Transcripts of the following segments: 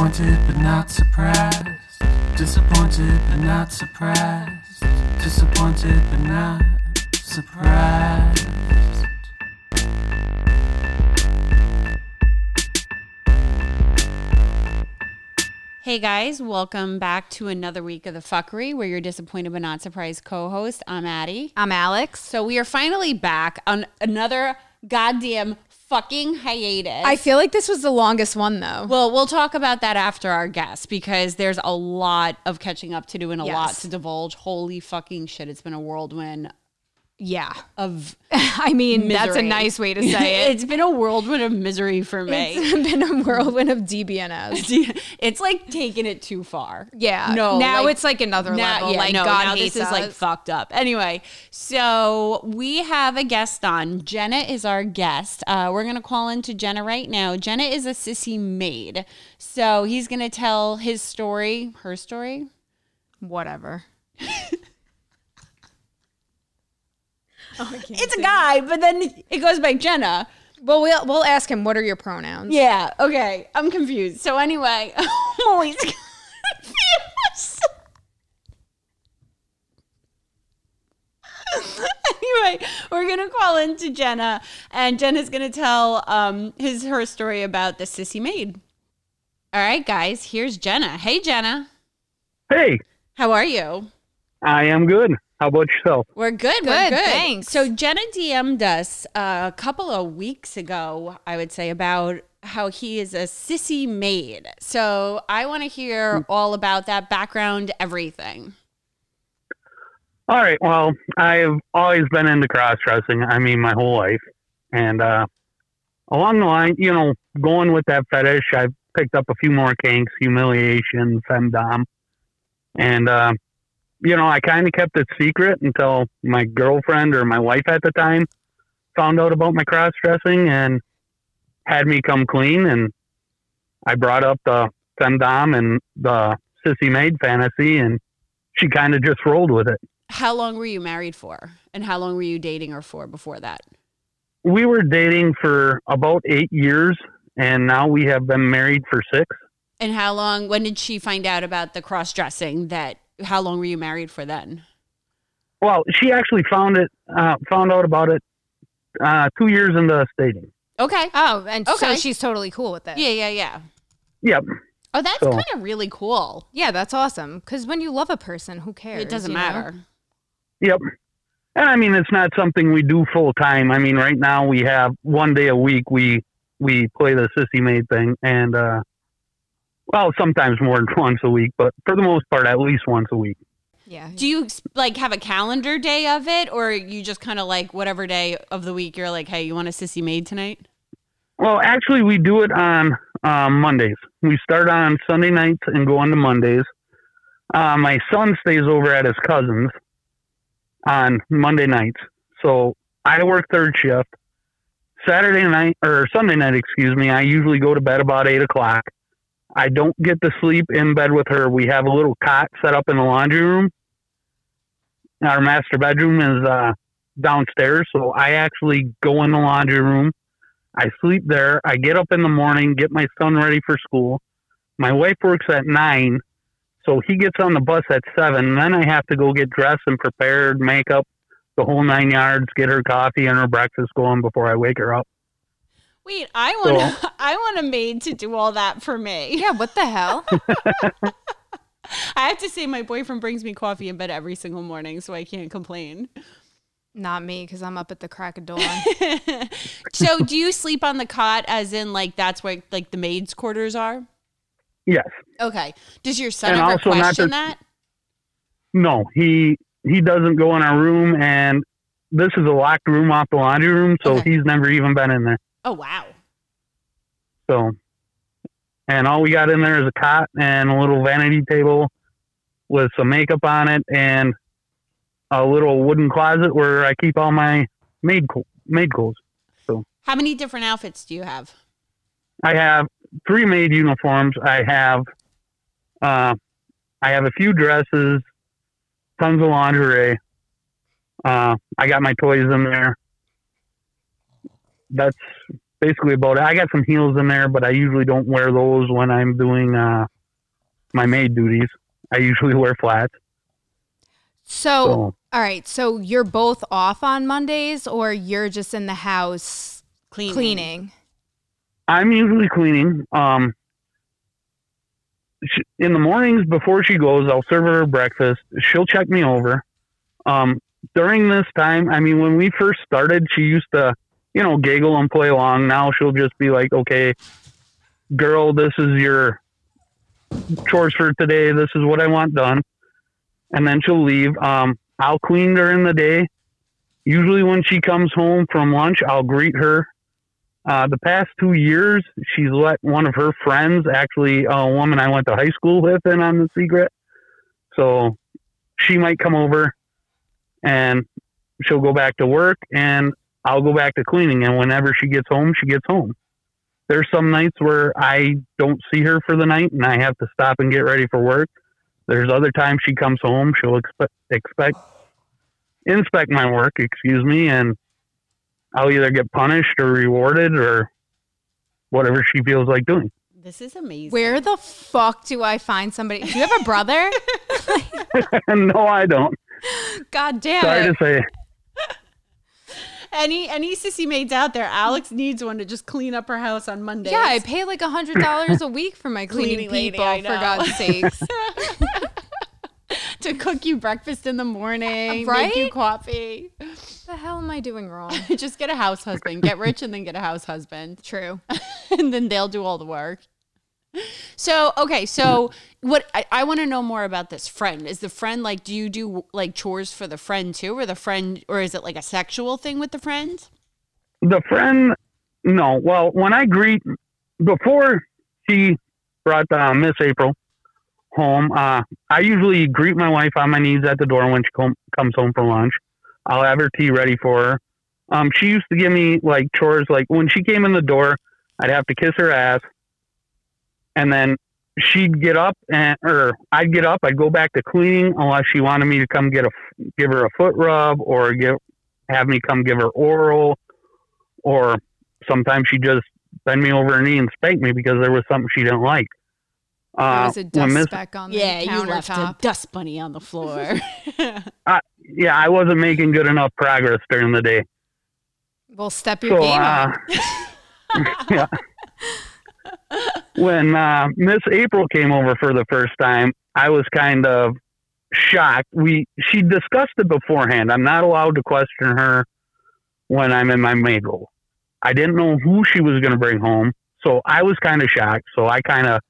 Disappointed but not surprised. Disappointed but not surprised. Disappointed but not surprised. Hey guys, welcome back to another week of the fuckery where you're disappointed but not surprised co-host. I'm Addie. I'm Alex. So we are finally back on another goddamn fucking hiatus. I feel like this was the longest one though. well, we'll talk about that after our guest because there's a lot of catching up to do and a lot to divulge. Holy fucking shit, it's been a whirlwind yeah. of I mean, that's a nice way to say it. it's been a whirlwind of misery for me. it's been a whirlwind of DBNS. it's like taking it too far. Yeah. No. Now like- it's like another now- level. yeah, like no, God now hates this is like fucked up. Anyway, so we have a guest on. Jenna is our guest. Uh, we're gonna call into Jenna right now. Jenna is a sissy maid, so he's gonna tell his story, her story. Whatever. It's a guy, but then it goes by Jenna. Well, we'll we'll ask him. What are your pronouns? Yeah. Okay. I'm confused. So anyway, I'm always confused. anyway, we're gonna call into Jenna, and Jenna's gonna tell um his her story about the sissy maid. All right, guys. Here's Jenna. Hey, Jenna. Hey, How are you? I am good. How about yourself? We're good. we're Good, good. thanks. So Jenna DM'd us uh, a couple of weeks ago, I would say, about how he is a sissy maid. So I want to hear all about that background, everything. All right. Well, I've always been into cross dressing. I mean, my whole life, and uh, along the line, you know, going with that fetish, I've picked up a few more kinks, humiliation, femdom, and uh, you know, I kind of kept it secret until my girlfriend or my wife at the time found out about my cross dressing and had me come clean, and I brought up the femdom and the sissy maid fantasy, and she kind of just rolled with it. How long were you married for? And how long were you dating her for before that? we were dating for about eight years and now we have been married for six And how long, when did she find out about the cross dressing? That, how long were you married for then? well she actually found it uh, found out about it uh, two years into us dating Okay. Oh, and so she's totally cool with it. Yeah, yeah, yeah. yep Oh, that's So- kind of really cool. Yeah, that's awesome. Because when you love a person, who cares? It doesn't you know? matter. yep and i mean it's not something we do full time i mean right now we have one day a week we we play the sissy maid thing and uh well sometimes more than once a week but for the most part at least once a week Yeah. Do you like have a calendar day of it, or you just kind of like whatever day of the week you're like, hey, you want a sissy maid tonight? Well, actually, we do it on um, Mondays. We start on Sunday nights and go on to Mondays. Uh, my son stays over at his cousin's on Monday nights. So I work third shift. Saturday night or Sunday night, excuse me, I usually go to bed about eight o'clock. I don't get to sleep in bed with her. We have a little cot set up in the laundry room. Our master bedroom is uh, downstairs, so I actually go in the laundry room. I sleep there. I get up in the morning, get my son ready for school. My wife works at nine, so he gets on the bus at seven. Then I have to go get dressed and prepared, makeup, the whole nine yards, get her coffee and her breakfast going before I wake her up. Wait, I want I want a maid to do all that for me. Yeah, what the hell? I have to say, my boyfriend brings me coffee in bed every single morning, so I can't complain. Not me, because I'm up at the crack of dawn. so, do you sleep on the cot, as in like that's where like the maids' quarters are? Yes. Okay. Does your son And ever also question to- that? No, he he doesn't go in our room, and this is a locked room off the laundry room, so Okay. he's never even been in there. Oh wow. So, and all we got in there is a cot and a little vanity table with some makeup on it and a little wooden closet where I keep all my maid co- maid clothes. So, how many different outfits do you have? I have three maid uniforms. I have, uh, I have a few dresses, tons of lingerie. Uh, I got my toys in there. That's basically about it. I got some heels in there, but I usually don't wear those when I'm doing uh, my maid duties. I usually wear flats. So, So- all right. So you're both off on Mondays, or you're just in the house Cleaning. cleaning? I'm usually cleaning. Um, sh in the mornings before she goes, I'll serve her breakfast. She'll check me over. Um, during this time, I mean, when we first started, she used to, you know, giggle and play along. Now she'll just be like, okay, girl, this is your chores for today. This is what I want done. And then she'll leave. Um, I'll clean during the day. Usually when she comes home from lunch, I'll greet her uh, the past two years, she's let one of her friends, actually a woman I went to high school with, in on the secret. So she might come over and she'll go back to work and I'll go back to cleaning. And whenever she gets home, she gets home. There's some nights where I don't see her for the night and I have to stop and get ready for work. There's other times she comes home, she'll expect, expect, inspect my work, excuse me, and I'll either get punished or rewarded or whatever she feels like doing. This is amazing. Where the fuck do I find somebody? Do you have a brother? no, I don't. God damn Sorry it. to say. Any any sissy maids out there? Alex needs one to just clean up her house on Mondays. Yeah, I pay like a hundred dollars a week for my cleaning, Cleaning lady, people. I For. God's sakes, to cook you breakfast in the morning, make Right? you coffee. the hell am I doing wrong? just get a house husband. Get rich and then get a house husband. True. and then they'll do all the work. So okay, so what I, I want to know more about this friend. Is the friend like? Do you do like chores for the friend too, or the friend, or is it like a sexual thing with the friend? The friend, no. Well, when I greet, before she brought uh, Miss April home, uh, I usually greet my wife on my knees at the door when she com- comes home from lunch. I'll have her tea ready for her. Um, she used to give me like chores, like when she came in the door, I'd have to kiss her ass, and then she'd get up and or I'd get up, I'd go back to cleaning unless she wanted me to come get a give her a foot rub or give have me come give her oral, or sometimes she'd just bend me over her knee and spank me because there was something she didn't like. There Uh, was a dust Miss- speck on Yeah, the you left a dust bunny on the floor. yeah, I wasn't making good enough progress during the day. Well, step your So, game uh, up. yeah. When uh, Miss April came over for the first time, I was kind of shocked. We she discussed it beforehand. I'm not allowed to question her when I'm in my maid role. I didn't know who she was going to bring home, so I was kind of shocked. So I kind of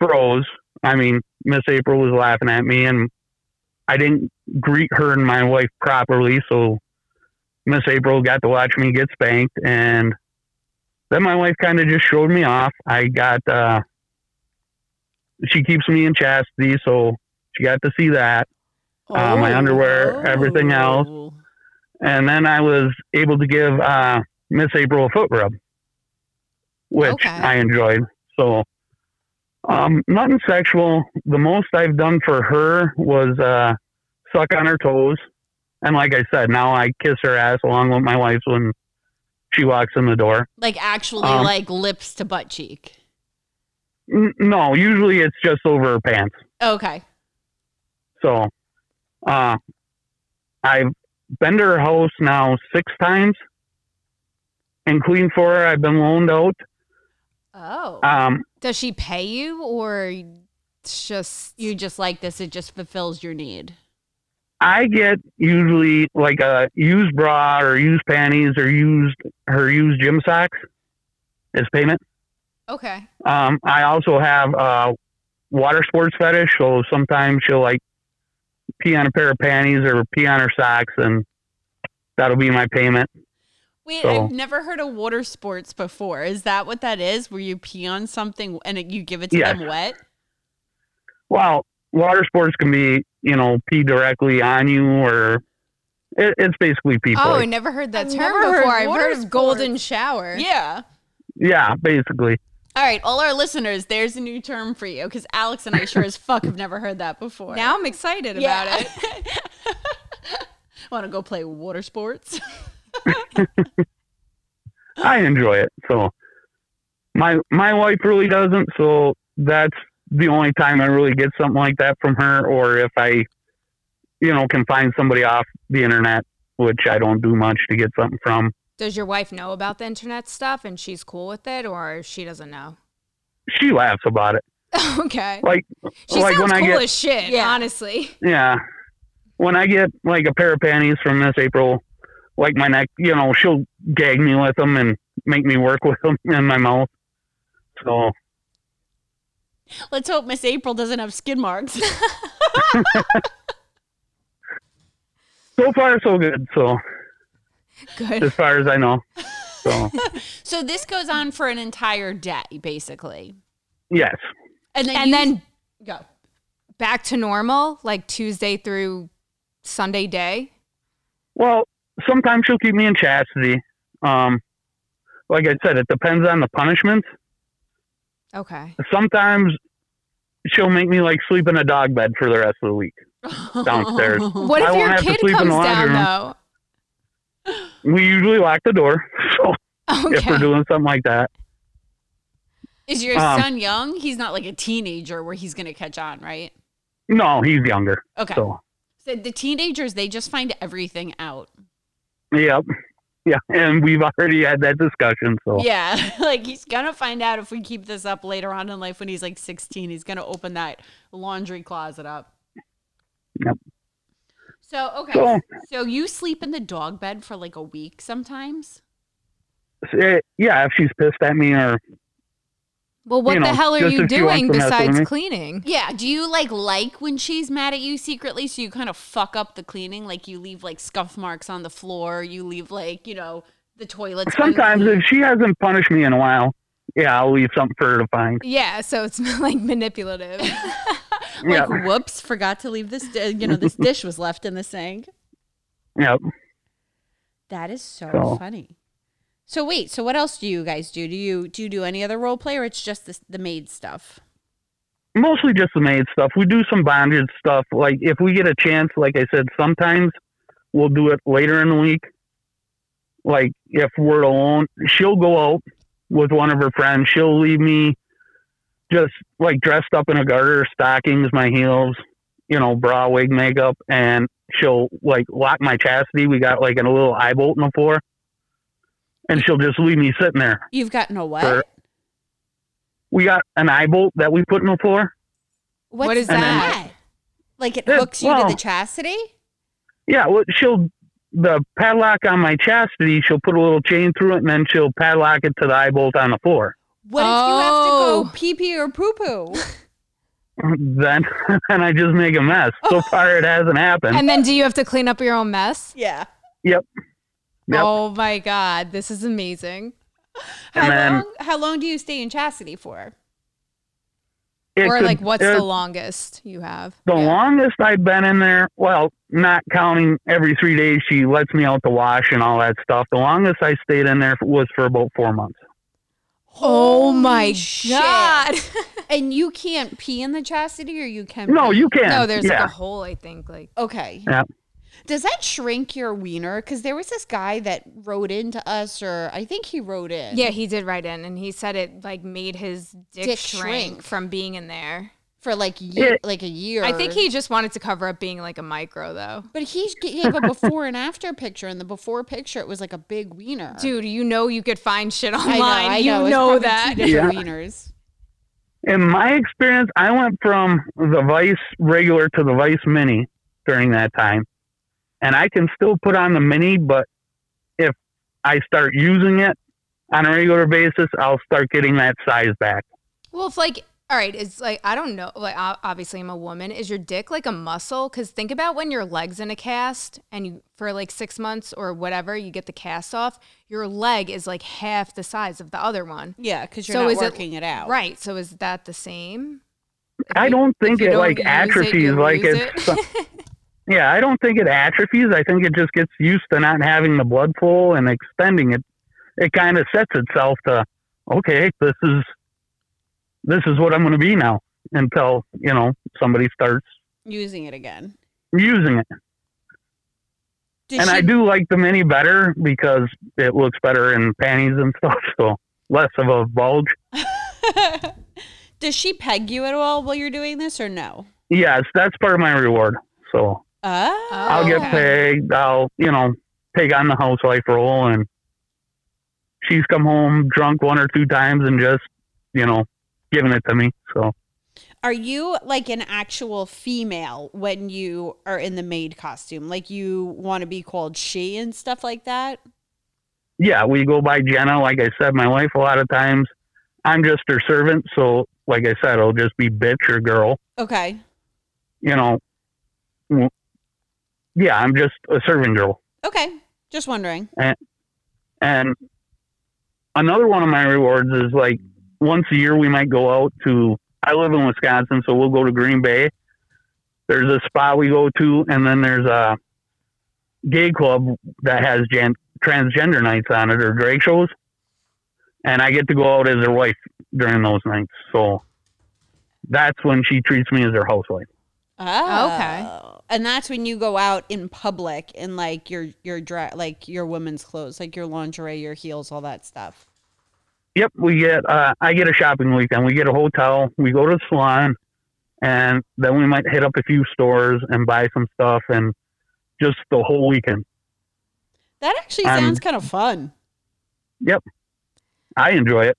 froze. I mean, Miss April was laughing at me, and I didn't greet her and my wife properly. So Miss April got to watch me get spanked, and then my wife kind of just showed me off. I got, uh, she keeps me in chastity, so she got to see that. Uh, my underwear, everything else. Oh. And then I was able to give uh, Miss April a foot rub, which Okay. I enjoyed. So, um, nothing sexual. The most I've done for her was uh, suck on her toes. And like I said, now I kiss her ass along with my wife's when she walks in the door. Like actually, Um, like lips to butt cheek. N- no, usually it's just over her pants. Okay. So, uh, I've been to her house now six times and cleaned for her. I've been loaned out. Oh. Um, Does she pay you, or it's just you just like this. It just fulfills your need. I get usually like a used bra or used panties or used her used gym socks as payment. okay? Um, I also have a water sports fetish, so sometimes she'll like pee on a pair of panties or pee on her socks, and that'll be my payment. Wait, So- I've never heard of water sports before. Is that what that is? Where you pee on something and you give it to Yes. them wet? Well, water sports can be, you know, pee directly on you, or it, it's basically pee Oh, I never heard that I've term never heard before. I've heard of golden shower. Yeah. Yeah, basically. All right, all our listeners, there's a new term for you because Alex and I sure as fuck have never heard that before. Now I'm excited Yeah. about it. Want to go play water sports? I enjoy it. So my my wife really doesn't. So that's the only time I really get something like that from her, or if I, you know, can find somebody off the internet, which I don't do much to get something from. Does your wife know about the internet stuff and she's cool with it, or she doesn't know? She laughs about it. okay. Like She like sounds when I cool get as shit, Yeah. honestly. yeah, when I get like a pair of panties from Miss April, like my neck, you know, she'll gag me with them and make me work with them in my mouth. So Let's hope Miss April doesn't have skin marks. so far so good. So Good. as far as I know. So so this goes on for an entire day, basically. yes. And then And you- then go. back to normal, like Tuesday through Sunday day. Well, sometimes she'll keep me in chastity. Um, like I said, it depends on the punishments. Okay. Sometimes she'll make me like sleep in a dog bed for the rest of the week downstairs. What if won't your kid comes down room. though? We usually lock the door. So if we're doing something like that, Is your Um, son young? He's not like a teenager where he's going to catch on, right? no, he's younger. Okay. So So the teenagers, they just find everything out. yep, yeah, and we've already had that discussion. So Yeah. like he's going to find out if we keep this up later on in life when he's like 16. He's going to open that laundry closet up. Yep. So, okay. So- So you sleep in the dog bed for like a week sometimes? eh, yeah, if she's pissed at me or Well, what you the know, hell are you if she wants doing to mess with besides cleaning? Yeah. Do you like like when she's mad at you secretly? So you kind of fuck up the cleaning, like you leave like scuff marks on the floor. You leave like you know the toilets. sometimes if she hasn't punished me in a while, yeah, I'll leave something for her to find. Yeah, so it's like manipulative. like Yeah. whoops, forgot to leave this. di- You know this dish was left in the sink. Yep. That is so So- funny. So wait, so what else do you guys do? Do you do you do any other role play, or it's just this, the maid stuff? mostly just the maid stuff. We do some bondage stuff. Like if we get a chance, like I said, sometimes we'll do it later in the week. Like if we're alone, she'll go out with one of her friends. She'll leave me just like dressed up in a garter, stockings, my heels, you know, bra, wig, makeup, and she'll like lock my chastity. We got like a little eye bolt in the floor. And she'll just leave me sitting there. You've gotten a what? For- We got an eye bolt that we put in the floor. What's What is And then- that? Like it Yeah, hooks you to the chastity? Yeah, well, she'll the padlock on my chastity. She'll put a little chain through it, and then she'll padlock it to the eye bolt on the floor. What if you Oh. have to go oh. pee pee or poo poo? Then, then I just make a mess. So far, it hasn't happened. And then do you have to clean up your own mess? Yeah. yep. Yep. Oh my god, this is amazing. How then- long? How long do you stay in chastity for? Or could- like what's it- the longest you have? the yeah. longest I've been in there? Well, not counting every three days she lets me out to wash and all that stuff. The longest I stayed in there was for about four months. Oh my Holy shit. god. And you can't pee in the chastity, or you can? No, pee? you can. no, there's yeah. like a hole, I think. Like Okay. Yeah. Does that shrink your wiener? Because there was this guy that wrote into us, or I think he wrote in. Yeah, he did write in and he said it like made his dick, Dick shrink, shrink. from being in there. For like year, Yeah. like a year. I think he just wanted to cover up being like a micro though. But he gave a before and after picture, and the before picture it was like a big wiener. Dude, you know you could find shit I online. know, I you know, it's know probably that. Two different wieners. In my experience, I went from the Vice regular to the Vice Mini during that time. And I can still put on the Mini, but if I start using it on a regular basis, I'll start getting that size back. Well, if like, all right, it's like I don't know. Like, obviously, I'm a woman. Is your dick like a muscle? Because think about when your leg's in a cast, and you for like six months or whatever, you get the cast off. Your leg is like half the size of the other one. Yeah, because you're So not is it- working it, out. Right. So is that the same? If I don't if think you it don't like use it, atrophies like lose it's. yeah, I don't think it atrophies. I think it just gets used to not having the blood flow and extending it. It kind of sets itself to, okay, this is this is what I'm going to be now until you know somebody starts Using it again. using it. Does and she, I do like the mini better because it looks better in panties and stuff. So less of a bulge. Does she peg you at all while you're doing this or no? Yes, that's part of my reward. So Oh. I'll get Okay. pegged. I'll, you know, take on the housewife role, and she's come home drunk one or two times and just, you know, giving it to me. So Are you like an actual female when you are in the maid costume? Like you want to be called she and stuff like that? yeah, we go by Jenna. Like I said, my wife a lot of times. I'm just her servant, so like I said, it'll just be bitch or girl. Okay. You know, yeah, I'm just a serving girl. Okay. Just wondering. And another one of my rewards is like once a year we might go out to. I live in Wisconsin, so we'll go to Green Bay. There's a spot we go to, and then there's a gay club that has gen- transgender nights on it or drag shows, and I get to go out as their wife during those nights. So that's when she treats me as her housewife. Oh. Okay. And that's when you go out in public in like your your dra- like your women's clothes, like your lingerie, your heels, all that stuff. Yep, we get. Uh, I get a shopping weekend. We get a hotel. We go to the salon, and then we might hit up a few stores and buy some stuff, and just the whole weekend. That actually Um, sounds kind of fun. Yep, I enjoy it,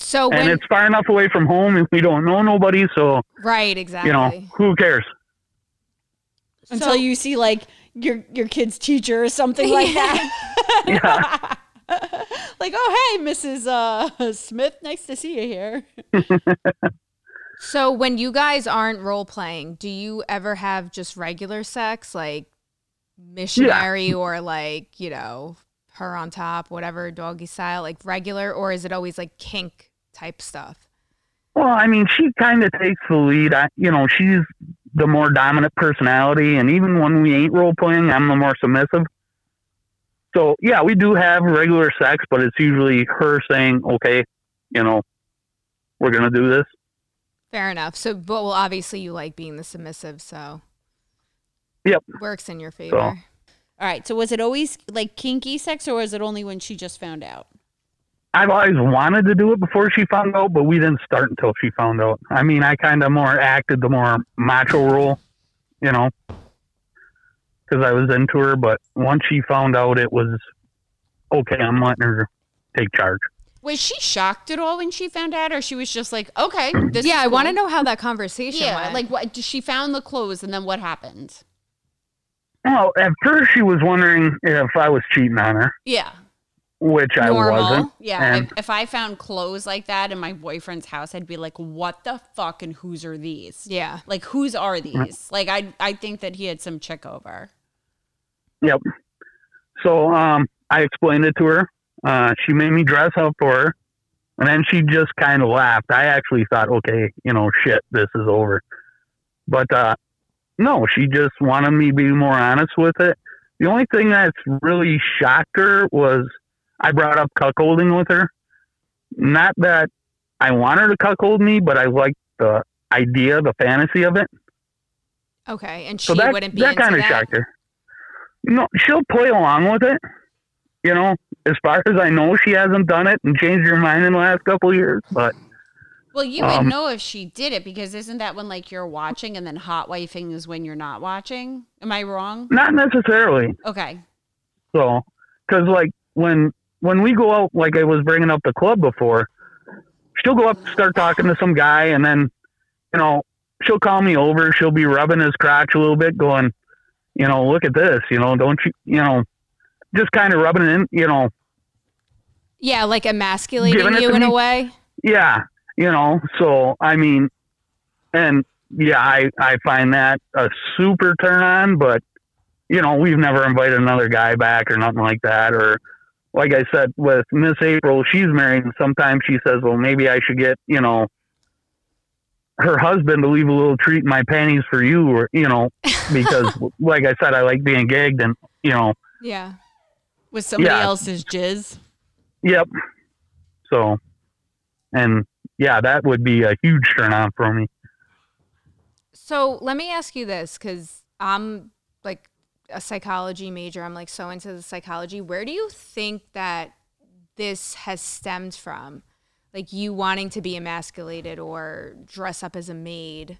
So and it's far enough away from home, and we don't know nobody, so right, exactly. you know who cares. Until So- you see like your your kid's teacher or something like that. Yeah. like, oh hey, Mrs. Uh, Smith, nice to see you here. So when you guys aren't role playing, do you ever have just regular sex, like missionary or like you know her on top, whatever doggy style, like regular, or is it always like kink type stuff? Well, I mean, she kind of takes the lead. I, you know, she's the more dominant personality, and even when we ain't role playing, I'm the more submissive. So yeah, we do have regular sex, but it's usually her saying, "Okay, you know, we're gonna do this." Fair enough. So, but well, obviously you like being the submissive, so Yep. works in your favor. All right. So was it always like kinky sex, or was it only when she just found out? I've always wanted to do it before she found out, but we didn't start until she found out. I mean, I kind of more acted the more macho role, you know, because I was into her. But once she found out, it was okay. I'm letting her take charge. Was she shocked at all when she found out, or she was just like, okay, this yeah, is I want to know how that conversation Yeah, went. like what? She found the clothes, and then what happened? Well, at first she was wondering if I was cheating on her, Yeah, which I Normal. wasn't. yeah. And- if, if I found clothes like that in my boyfriend's house, I'd be like, what the fuck and whose are these? yeah. Like whose are these? Like I I think that he had some chick over. Yep. So um, I explained it to her. Uh, she made me dress up for her, and then she just kind of laughed. I actually thought, okay, you know, shit, this is over. But uh, no, she just wanted me to be more honest with it. The only thing that's really shocked her was I brought up cuckolding with her. Not that I want her to cuckold me, but I like the idea, the fantasy of it. Okay, and she So that wouldn't be that into kind of that. shocked her. No, she'll play along with it. You know, as far as I know, she hasn't done it and changed her mind in the last couple of years. But Well, you would Um, know if she did it because isn't that when like you're watching and then hot wifing is when you're not watching? Am I wrong? not necessarily. Okay. So, because like when when we go out, like I was bringing up the club before, she'll go up, start talking to some guy, and then you know she'll call me over. She'll be rubbing his crotch a little bit, going, you know, look at this. You know, don't you, you know, just kind of rubbing it in. You know, Yeah, like emasculating you in a way. Yeah, you know, so I mean, and yeah, I I find that a super turn on, but you know, we've never invited another guy back or nothing like that. Or like I said with Miss April, she's married, and sometimes she says, well, maybe I should get you know her husband to leave a little treat in my panties for you, or you know, because like I said, I like being gagged, and you know, Yeah. With somebody Yeah. else's jizz. yep. So, and yeah, that would be a huge turn on for me. So let me ask you this, because I'm like, a psychology major. I'm like so into the psychology. Where do you think that this has stemmed from? Like you wanting to be emasculated or dress up as a maid?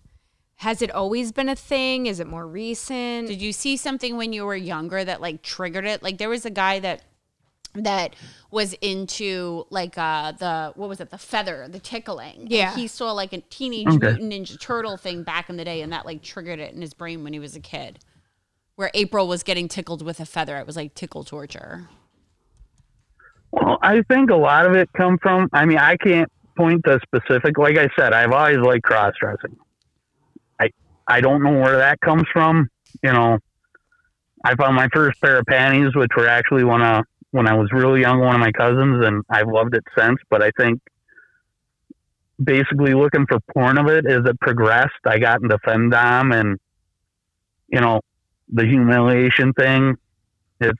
Has it always been a thing? Is it more recent? Did you see something when you were younger that like triggered it? Like there was a guy that that was into like uh the what was it the feather the tickling And Yeah. he saw like a teenage Okay. mutant ninja turtle thing back in the day and that like triggered it in his brain when he was a kid where april was getting tickled with a feather it was like tickle torture Well, I think a lot of it come from. I mean, I can't point to specific. Like I said, I've always liked cross dressing. I I don't know where that comes from. You know, I found my first pair of panties, which were actually one of uh, when I was really young, one of my cousins, and I've loved it since. But I think basically looking for porn of it as it progressed, I got into femdom and you know the humiliation thing. It's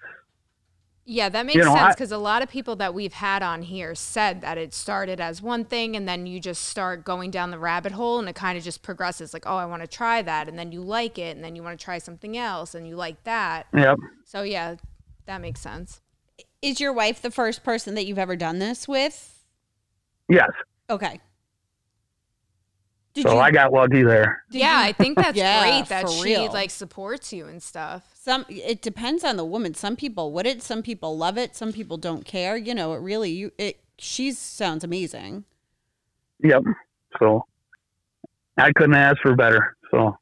Yeah, that makes You know, sense because a lot of people that we've had on here said that it started as one thing and then you just start going down the rabbit hole and it kind of just progresses like, oh, I want to try that. And then you like it and then you want to try something else and you like that. yep. So, yeah, that makes sense. is your wife the first person that you've ever done this with Yes. okay did So you I got lucky there. yeah, I think that's Yeah, great that she real. like supports you and stuff. some it depends on the woman some people would it some people love it some people don't care you know it really you it she sounds amazing Yep. So I couldn't ask for better. So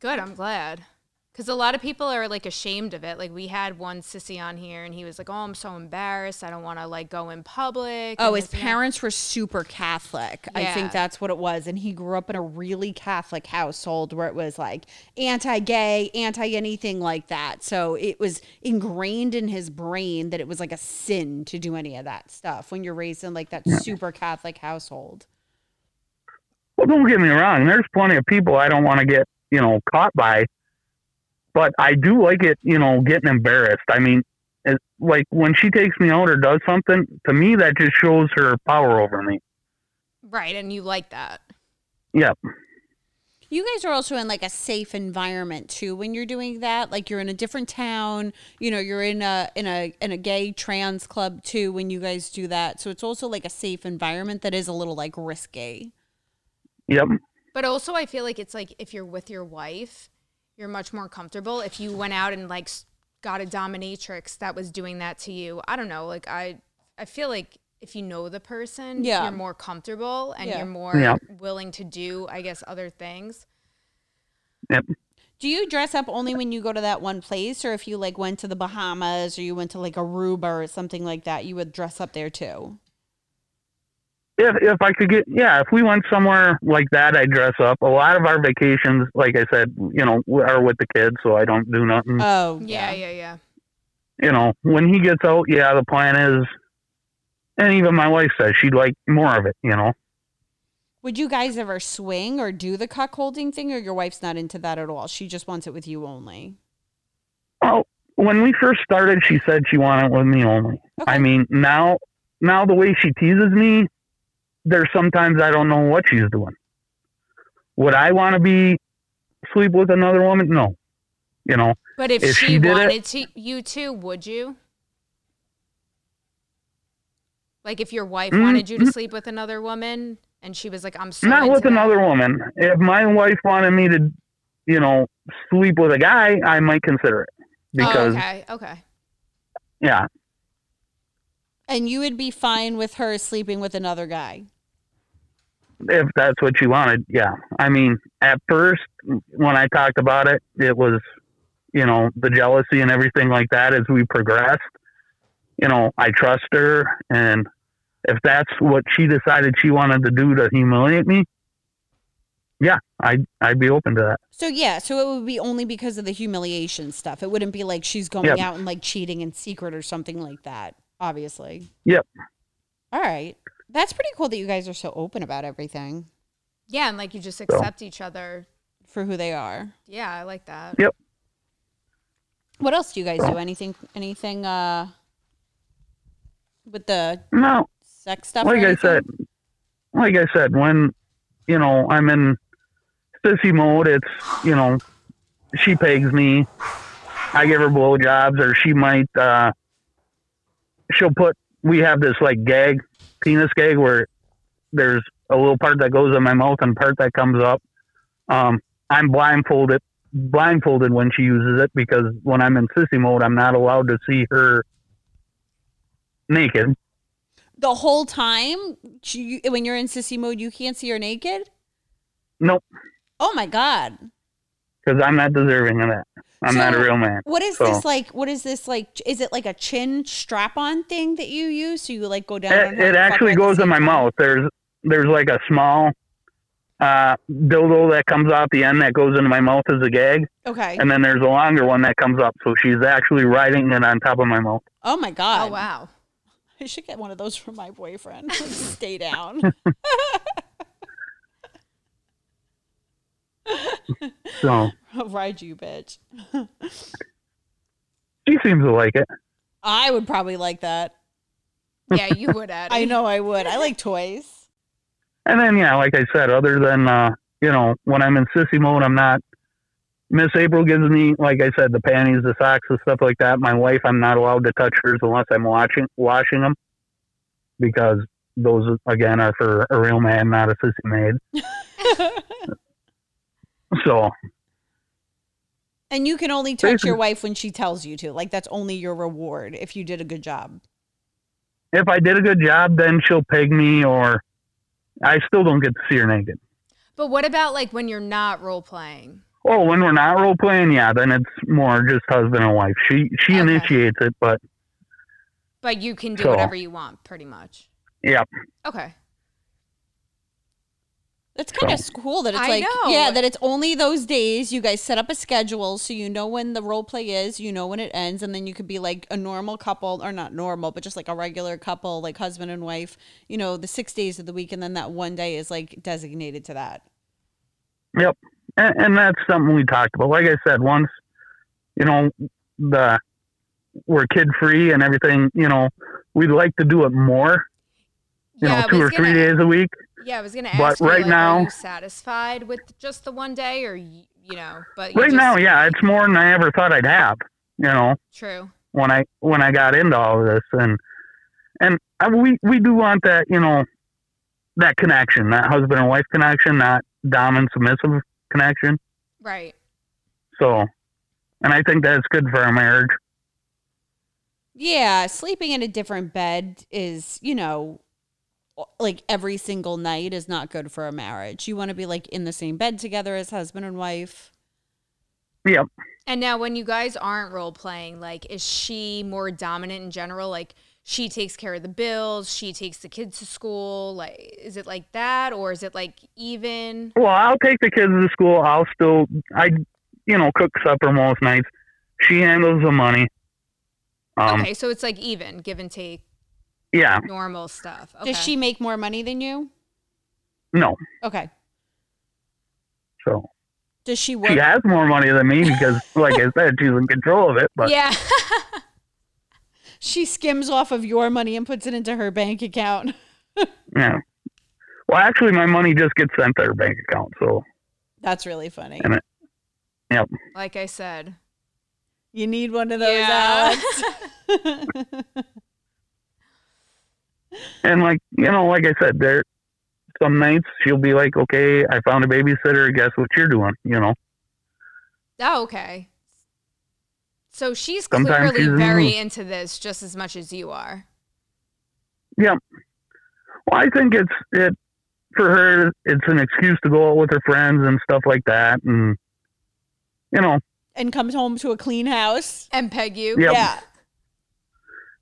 Good, I'm glad. Because a lot of people are like ashamed of it. Like we had one sissy on here, and he was like, "Oh, I'm so embarrassed. I don't want to like go in public." Oh, his this and parents were super Catholic. I think that's what it was. And he grew up in a really Catholic household where it was like anti gay, anti anything like that. So it was ingrained in his brain that it was like a sin to do any of that stuff when you're raised in like that super Catholic household. well, don't get me wrong. There's plenty of people I don't want to get you know caught by, but I do like it. You know, getting embarrassed. I mean, it, like when she takes me out or does something to me, that just shows her power over me. right, and you like that. Yep. You guys are also in like a safe environment too when you're doing that. Like you're in a different town, you know, you're in a in a in a gay trans club too when you guys do that. So it's also like a safe environment that is a little like risky. Yep. But also, I feel like it's like if you're with your wife, you're much more comfortable. If you went out and like got a dominatrix that was doing that to you, I don't know. Like I, I feel like if you know the person, Yeah. you're more comfortable and Yeah. you're more Yeah. willing to do, I guess, other things. Yep. Do you dress up only when you go to that one place or if you like went to the Bahamas or you went to like Aruba or something like that, you would dress up there too? If if I could get yeah, if we went somewhere like that, I'd dress up. A lot of our vacations, like I said, you know, are with the kids, so I don't do nothing. Oh, Yeah, yeah, yeah. you know, when he gets out, yeah, the plan is, and even my wife says she'd like more of it, you know. Would you guys ever swing or do the cuckolding thing or your wife's not into that at all? She just wants it with you only. Well, when we first started, she said she wanted it with me only. Okay. I mean, now, now the way she teases me, there's sometimes I don't know what she's doing. Would I want to be sleep with another woman? No, you know. But if, If she, she did it- wanted to, you too, would you? Like if your wife Mm, wanted you to sleep with another woman and she was like, "I'm so Not with that." another woman. If my wife wanted me to, you know, sleep with a guy, I might consider it because oh, okay, okay. yeah, And you would be fine with her sleeping with another guy. If that's what she wanted, yeah. I mean, at first, when I talked about it, it was, you know, the jealousy and everything like that as we progressed. You know, I trust her, and if that's what she decided she wanted to do to humiliate me, yeah, I'd, I'd be open to that. So yeah, so it would be only because of the humiliation stuff. It wouldn't be like she's going Yep. out and like cheating in secret or something like that, obviously. Yep. All right. That's pretty cool that you guys are so open about everything Yeah, and like you just accept each other. for who they are. Yeah, I like that. Yep. What else do you guys do? Anything anything uh with the No, sex stuff? or like I anything? said, like I said, when you know I'm in sissy mode, it's you know she pegs me, I give her blowjobs, or she might. uh She'll put. We have this like gag, penis gag, where there's a little part that goes in my mouth and part that comes up. Um, I'm blindfolded, blindfolded when she uses it because when I'm in sissy mode, I'm not allowed to see her naked. The whole time, you, when you're in sissy mode, you can't see her naked. Nope, Oh my god! because I'm not deserving of that. I'm not a real man. What is So- this like? What is this like? Is it like a chin strap-on thing that you use? So you like go down. It, her it and fuck her actually goes in my time? mouth. There's there's like a small uh, dildo that comes out the end that goes into my mouth as a gag, Okay. and then there's a longer one that comes up. So she's actually riding it on top of my mouth. Oh my god! Oh wow. I should get one of those for my boyfriend. Like, Stay down. So I'll ride you, bitch. she seems to like it. I would probably like that. Yeah, you would add. I know I would. I like toys. And then yeah, like I said, other than uh, you know, when I'm in sissy mode, I'm not. Miss April gives me, like I said, the panties, the socks, and stuff like that. My wife, I'm not allowed to touch hers unless I'm watching washing them, because those again are for a real man, not a sissy maid. So And you can only touch your wife when she tells you to. Like that's only your reward if you did a good job. if I did a good job, then she'll peg me, or I still don't get to see her naked. But what about like when you're not role playing? Oh, when we're not role playing, yeah, then it's more just husband and wife. She she Okay. initiates it, but But you can do So- whatever you want, pretty much. yeah, Okay. That's kind of So- cool that it's I like know. yeah, that it's only those days. You guys set up a schedule so you know when the role play is, you know when it ends, and then you could be like a normal couple or not normal, but just like a regular couple, like husband and wife. You know, the six days of the week, and then that one day is like designated to that. Yep. And, and that's something we talked about. Like I said, once, you know, the we're kid free and everything, you know, we'd like to do it more, you yeah, know, two or three gonna- days a week. Yeah, I was gonna But ask you, right like, now- are you satisfied with just the one day, or you know? But you Right just- now, yeah, it's more than I ever thought I'd have, you know, True. when I when I got into all of this and and I, we we do want that, you know, that connection, that husband and wife connection, not dom and submissive connection. Right. So, and I think that's good for our marriage. Yeah, sleeping in a different bed is, you know, like every single night is not good for a marriage. You want to be like in the same bed together as husband and wife. Yep. And now, when you guys aren't role playing, like, is she more dominant in general? Like, she takes care of the bills, she takes the kids to school. Like, is it like that, or is it like even? Well, I'll take the kids to school. I'll still, I, you know, cook supper most nights. She handles the money. Um, okay, so it's like even, give and take, Yeah. normal stuff. Okay. Does she make more money than you? No. Okay. So Does she work? she has more money than me because, like I said, she's in control of it. But yeah. She skims off of your money and puts it into her bank account. yeah. Well, actually, my money just gets sent to her bank account. So That's really funny. And Yep. like I said. You need one of those, Yeah. Alex. And like you know, like I said, there some nights she'll be like, "Okay, I found a babysitter. Guess what you're doing?" You know. Oh, okay. So she's Sometimes clearly she's very mood. into this just as much as you are. Yeah. Well, I think it's it for her. It's an excuse to go out with her friends and stuff like that, and you know, and comes home to a clean house. And peg you. Yep. Yeah.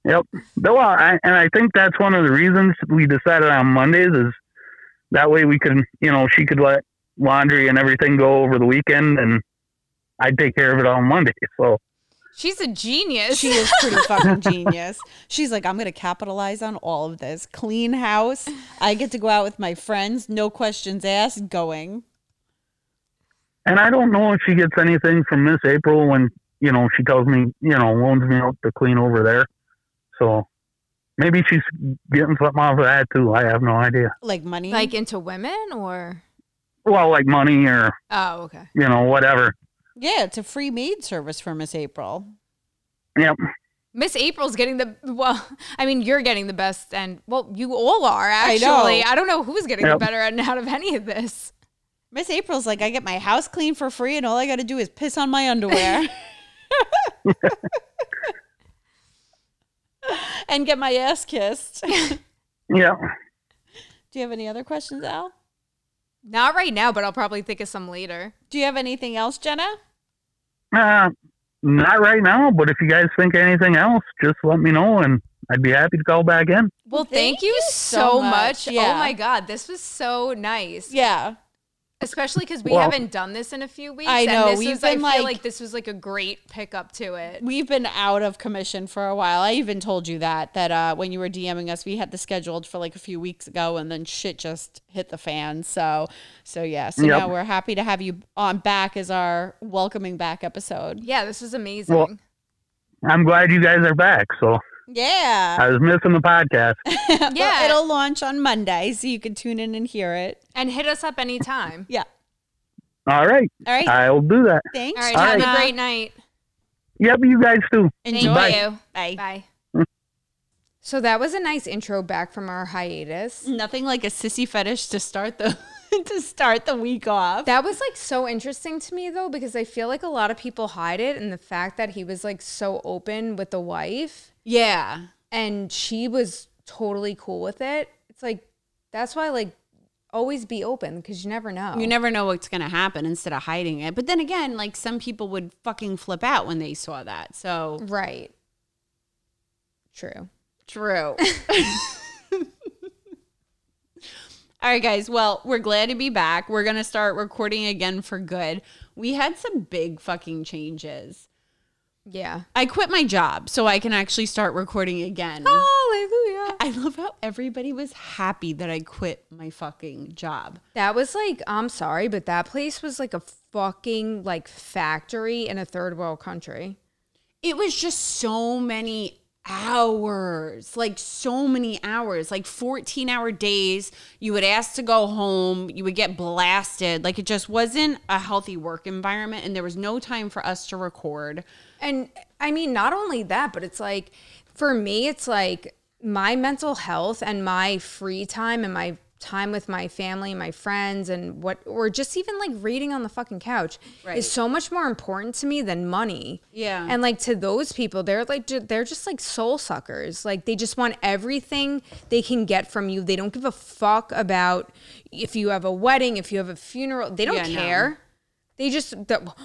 Yep. Well, uh, I, and I think that's one of the reasons we decided on Mondays is that way we could, you know, she could let laundry and everything go over the weekend, and I'd take care of it on Monday. So She's a genius. She is pretty fucking genius. She's like, I'm going to capitalize on all of this. Clean house. I get to go out with my friends. No questions asked. Going. And I don't know if she gets anything from Miss April when, you know, she tells me, you know, loans me out to clean over there. So maybe she's getting something off of that too. I have no idea. Like money. like into women or Well, like money or, Oh, okay. you know, whatever. Yeah, it's a free maid service for Miss April. Yep. Miss April's getting the well. I mean, you're getting the best, and well, you all are I actually. know. I, don't know who's getting the better end out of any of this. Miss April's like, I get my house clean for free, and all I got to do is piss on my underwear. and get my ass kissed. Yeah. Do you have any other questions, Al? Not right now, but I'll probably think of some later. Do you have anything else, Jenna? Uh, not right now, but if you guys think anything else, just let me know, and I'd be happy to call back in. Well, Thank thank, you you so so much. much. Yeah. Oh my god, this was so nice. Yeah. Especially because we Well- haven't done this in a few weeks. I know, And this we've was, I been, feel like- like this was like a great pickup to it. We've been out of commission for a while. I even told you that that uh, when you were DMing us, we had this scheduled for like a few weeks ago, and then shit just hit the fan. So, so yeah. So Yep. now we're happy to have you on back as our welcoming back episode. Yeah, this was amazing. Well- I'm glad you guys are back. So Yeah. I was missing the podcast. But Yeah. it'll launch on Monday, so you can tune in and hear it. and hit us up anytime. Yeah. All right, All right. I'll do that. Thanks. All right, All have Jenna. a great night. Yep, you guys too. Enjoy. Thank you. Bye. Bye. Mm. so that was a nice intro back from our hiatus. Nothing like a sissy fetish to start the to start the week off. That was like so interesting to me though, because I feel like a lot of people hide it. And the fact that he was like so open with the wife yeah. and she was totally cool with it. It's like, that's why, like, always be open because you never know. You never know what's going to happen instead of hiding it. But then again, like some people would fucking flip out when they saw that. So Right. True. true. All right, guys. Well, we're glad to be back. We're going to start recording again for good. We had some big fucking changes. Yeah. I quit my job so I can actually start recording again. Hallelujah. I love how everybody was happy that I quit my fucking job. That was like, I'm sorry, but that place was like a fucking like factory in a third world country. It was just so many hours, like so many hours, like 14 hour days. You would ask to go home, you would get blasted. Like it just wasn't a healthy work environment, and there was no time for us to record. And I mean, not only that, but it's like, for me, it's like my mental health and my free time and my time with my family, my friends, and what, or just even like reading on the fucking couch Right. is so much more important to me than money. Yeah. And like to those people, they're like, they're just like soul suckers. Like they just want everything they can get from you. They don't give a fuck about if you have a wedding, if you have a funeral. They don't Yeah, no. care. They just,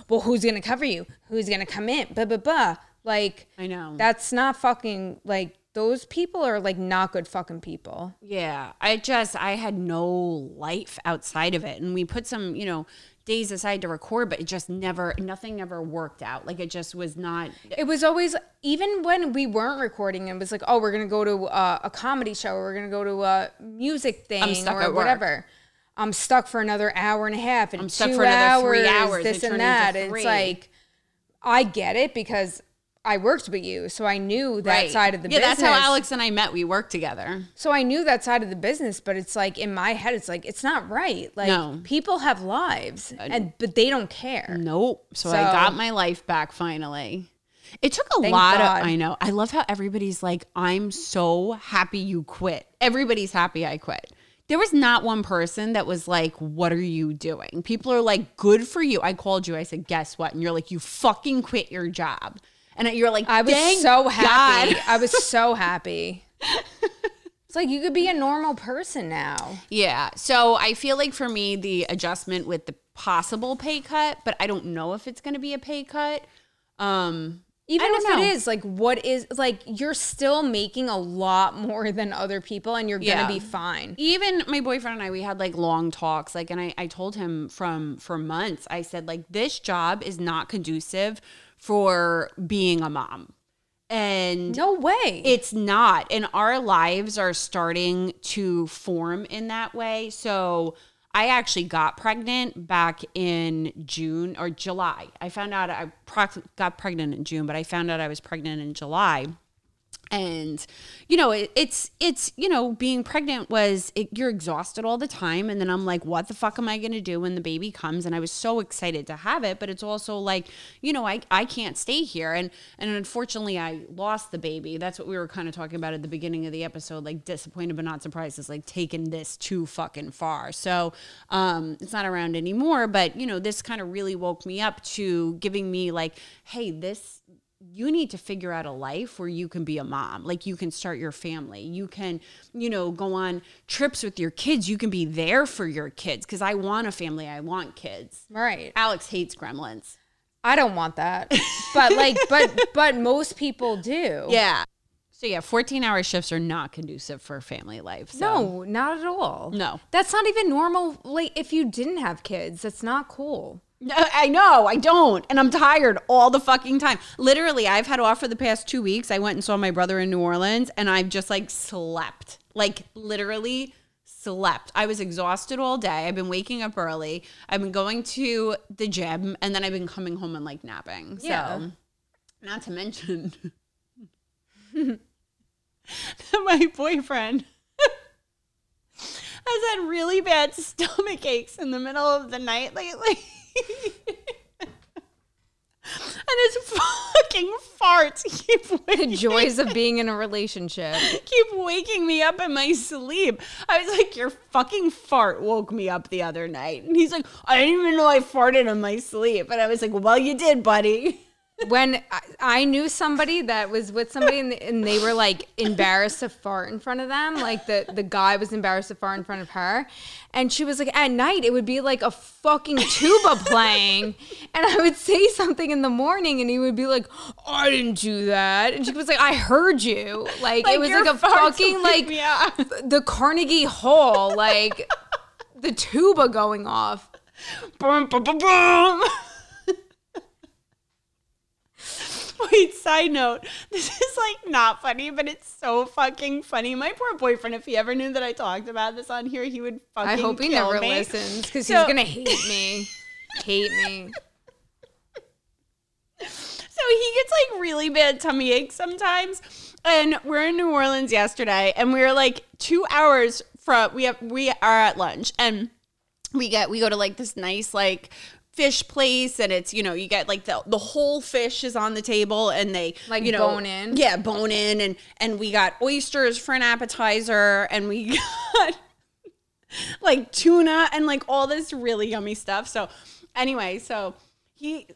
well, who's going to cover you? Who's going to come in? Blah, blah, blah. Like, I know. that's not fucking, like, those people are like not good fucking people. Yeah, I just I had no life outside of it, and we put some you know days aside to record, but it just never nothing ever worked out. Like it just was not. It was always, even when we weren't recording, it was like, oh, we're going to go to uh, a comedy show or we're going to go to a music thing or whatever. I'm stuck for another hour and a half and I'm stuck two for another three hours, hours. this and that. It's like, I get it because I worked with you. So I knew that Right. side of the yeah, business. Yeah, that's how Alex and I met. We worked together. So I knew that side of the business, but it's like in my head, it's like it's not right. Like No. people have lives, uh, and but they don't care. Nope. So, I got my life back finally. It took a lot God. of I know. I love how everybody's like, I'm so happy you quit. Everybody's happy I quit. There was not one person that was like, What are you doing? People are like, Good for you. I called you. I said, Guess what? And you're like, You fucking quit your job. And you're like, I was "Thank so happy. God." I was so happy. It's like you could be a normal person now. Yeah. So I feel like for me, the adjustment with the possible pay cut, but I don't know if it's going to be a pay cut. Um, Even if know. it is, like, what is like you're still making a lot more than other people, and you're gonna Yeah. be fine. even my boyfriend and I, we had like long talks. Like, and I, I told him from for months, I said like this job is not conducive for being a mom, and No way. it's not. And our lives are starting to form in that way. So I actually got pregnant back in June or July. I found out I got pregnant in June, but I found out I was pregnant in July. And you know it, it's it's you know being pregnant was it, you're exhausted all the time. And then i'm like what the fuck am i going to do when the baby comes? And i was so excited to have it but it's also like you know i, I can't stay here. And and unfortunately i lost the baby. That's what we were kind of talking about at the beginning of the episode like disappointed but not surprised is like taking this too fucking far. So um it's not around anymore but you know this kind of really woke me up to giving me like hey this you need to figure out a life where you can be a mom. Like you can start your family. You can, you know, go on trips with your kids. You can be there for your kids because I want a family. I want kids. Right. Alex hates gremlins. I don't want that. But like but but most people do. Yeah. So yeah, 14 hour shifts are not conducive for family life. So. No, not at all. No. That's not even normal. Like if you didn't have kids, that's not cool. No, I know, I don't. And I'm tired all the fucking time. Literally, I've had off for the past two weeks. I went and saw my brother in New Orleans and I've just like slept. Like literally slept. I was exhausted all day. I've been waking up early. I've been going to the gym and then I've been coming home and like napping. So not to mention that my boyfriend has had really bad stomach aches in the middle of the night lately. and his fucking farts keep The joys of being in a relationship. keep waking me up in my sleep. I was like, your fucking fart woke me up the other night. And he's like, I didn't even know I farted in my sleep. And I was like, well, you did, buddy. When I, I knew somebody that was with somebody and, and they were like embarrassed to fart in front of them like the the guy was embarrassed to fart in front of her. And she was like at night it would be like a fucking tuba playing. And i would say something in the morning and he would be like i didn't do that. And she was like i heard you. Like, it was like a fucking like the carnegie hall like the tuba going off. Boom, boom, boom, boom. Wait, side note. This is like not funny, but it's so fucking funny. My poor boyfriend, if he ever knew that I talked about this on here, he would fucking I hope he never me. listens because So- he's gonna hate me. hate me. So he gets like really bad tummy aches sometimes. And we're in New Orleans yesterday and we are like two hours from we have we are at lunch and we get we go to like this nice like fish place and it's you know you get like the the whole fish is on the table and they Like you know bone in? yeah bone in and and we got oysters for an appetizer and we got like tuna and like all this really yummy stuff. So anyway, so he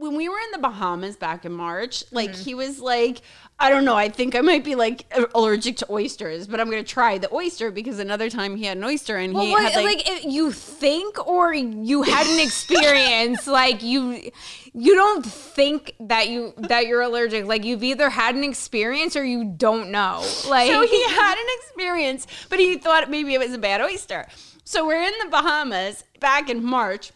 when we were in the Bahamas back in March, like Mm-hmm. he was like, I don't know, I think I might be like allergic to oysters, but I'm gonna try the oyster because another time he had an oyster and Well, he what, had like, like, you think or you had an experience like you you don't think that you that you're allergic like you've either had an experience or you don't know like so he had an experience, but he thought maybe it was a bad oyster. So we're in the Bahamas back in March.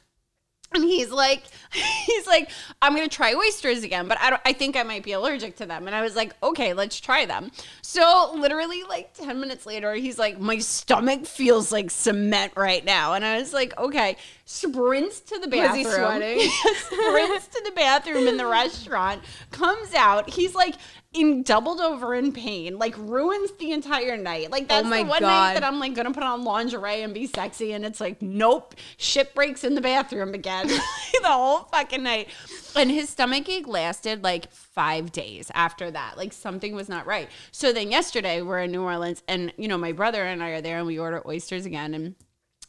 And he's like, he's like, I'm gonna try oysters again, but I don't. I think I might be allergic to them. And I was like, okay, let's try them. So literally, like ten minutes later, he's like, my stomach feels like cement right now. And I was like, okay. Sprints to the Was bathroom. he sweating? sprints to the bathroom in the restaurant. Comes out. He's like in doubled over in pain. Like ruins the entire night. Like that's Oh the one God. night that I'm like gonna put on lingerie and be sexy, and it's like, nope, shit breaks in the bathroom again the whole fucking night. And his stomach ache lasted like five days after that. Like something was not right. So then yesterday we're in New Orleans, and you know my brother and I are there, and we order oysters again, and.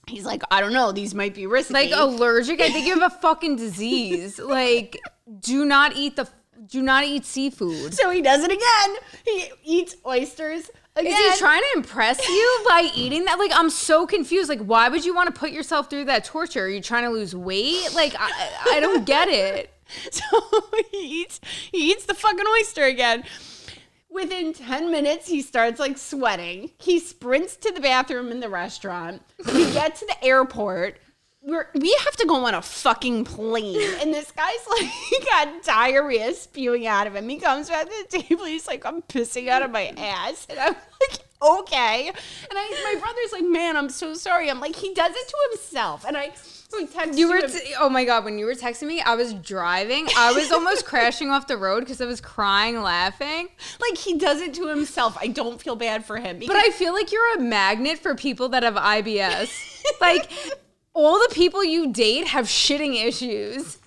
He's like, I don't know. These might be risky. like allergic i think you have a fucking disease like do not eat the do not eat seafood so he does it again. He eats oysters again. is he trying to impress you by eating that? Like, I'm so confused. Like, why would you want to put yourself through that torture? Are you trying to lose weight? Like, I, I don't get it. So he eats he eats the fucking oyster again. Within 10 minutes, he starts like sweating. He sprints to the bathroom in the restaurant. We get to the airport. We're, we have to go on a fucking plane. And this guy's like, he got diarrhea spewing out of him. He comes back to the table. He's like, I'm pissing out of my ass. And I'm like, okay. And I, my brother's like, man, I'm so sorry. I'm like, he does it to himself. And I, text You were, t- oh my god, when you were texting me, I was driving. I was almost crashing off the road because I was crying, laughing. like he does it to himself. I don't feel bad for him. But I feel like you're a magnet for people that have IBS. like, all the people you date have shitting issues.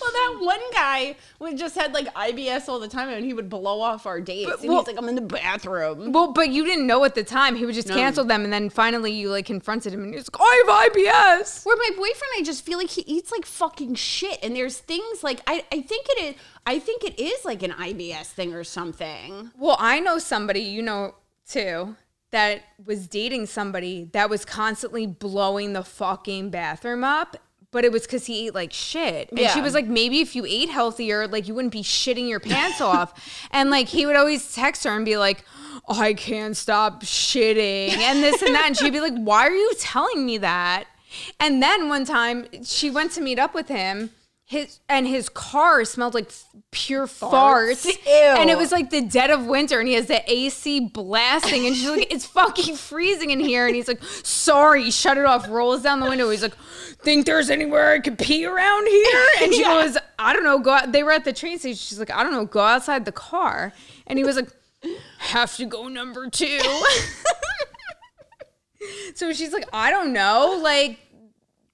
Well, that one guy would just had like IBS all the time, and he would blow off our dates. But- and well- he's like, "I'm in the bathroom." Well, but you didn't know at the time. He would just No. cancel them, and then finally you like confronted him, and he was like, "I have IBS." Where my boyfriend, I just feel like he eats like fucking shit, and there's things like I, I think it is, I think it is like an IBS thing or something. Well, I know somebody you know too that was dating somebody that was constantly blowing the fucking bathroom up. But it was because he ate like shit. And she was like, maybe if you ate healthier, like you wouldn't be shitting your pants off. And like he would always text her and be like, I can't stop shitting and this and that. And she'd be like, why are you telling me that? And then one time she went to meet up with him. His and his car smelled like f- pure farts. Ew. And it was like the dead of winter and he has the AC blasting and she's like, it's fucking freezing in here. And he's like, sorry, shut it off, rolls down the window. He's like, think there's anywhere I could pee around here? And she goes, I don't know, go out. They were at the train station. She's like, I don't know, go outside the car. And he was like, have to go number two. so she's like, I don't know, like,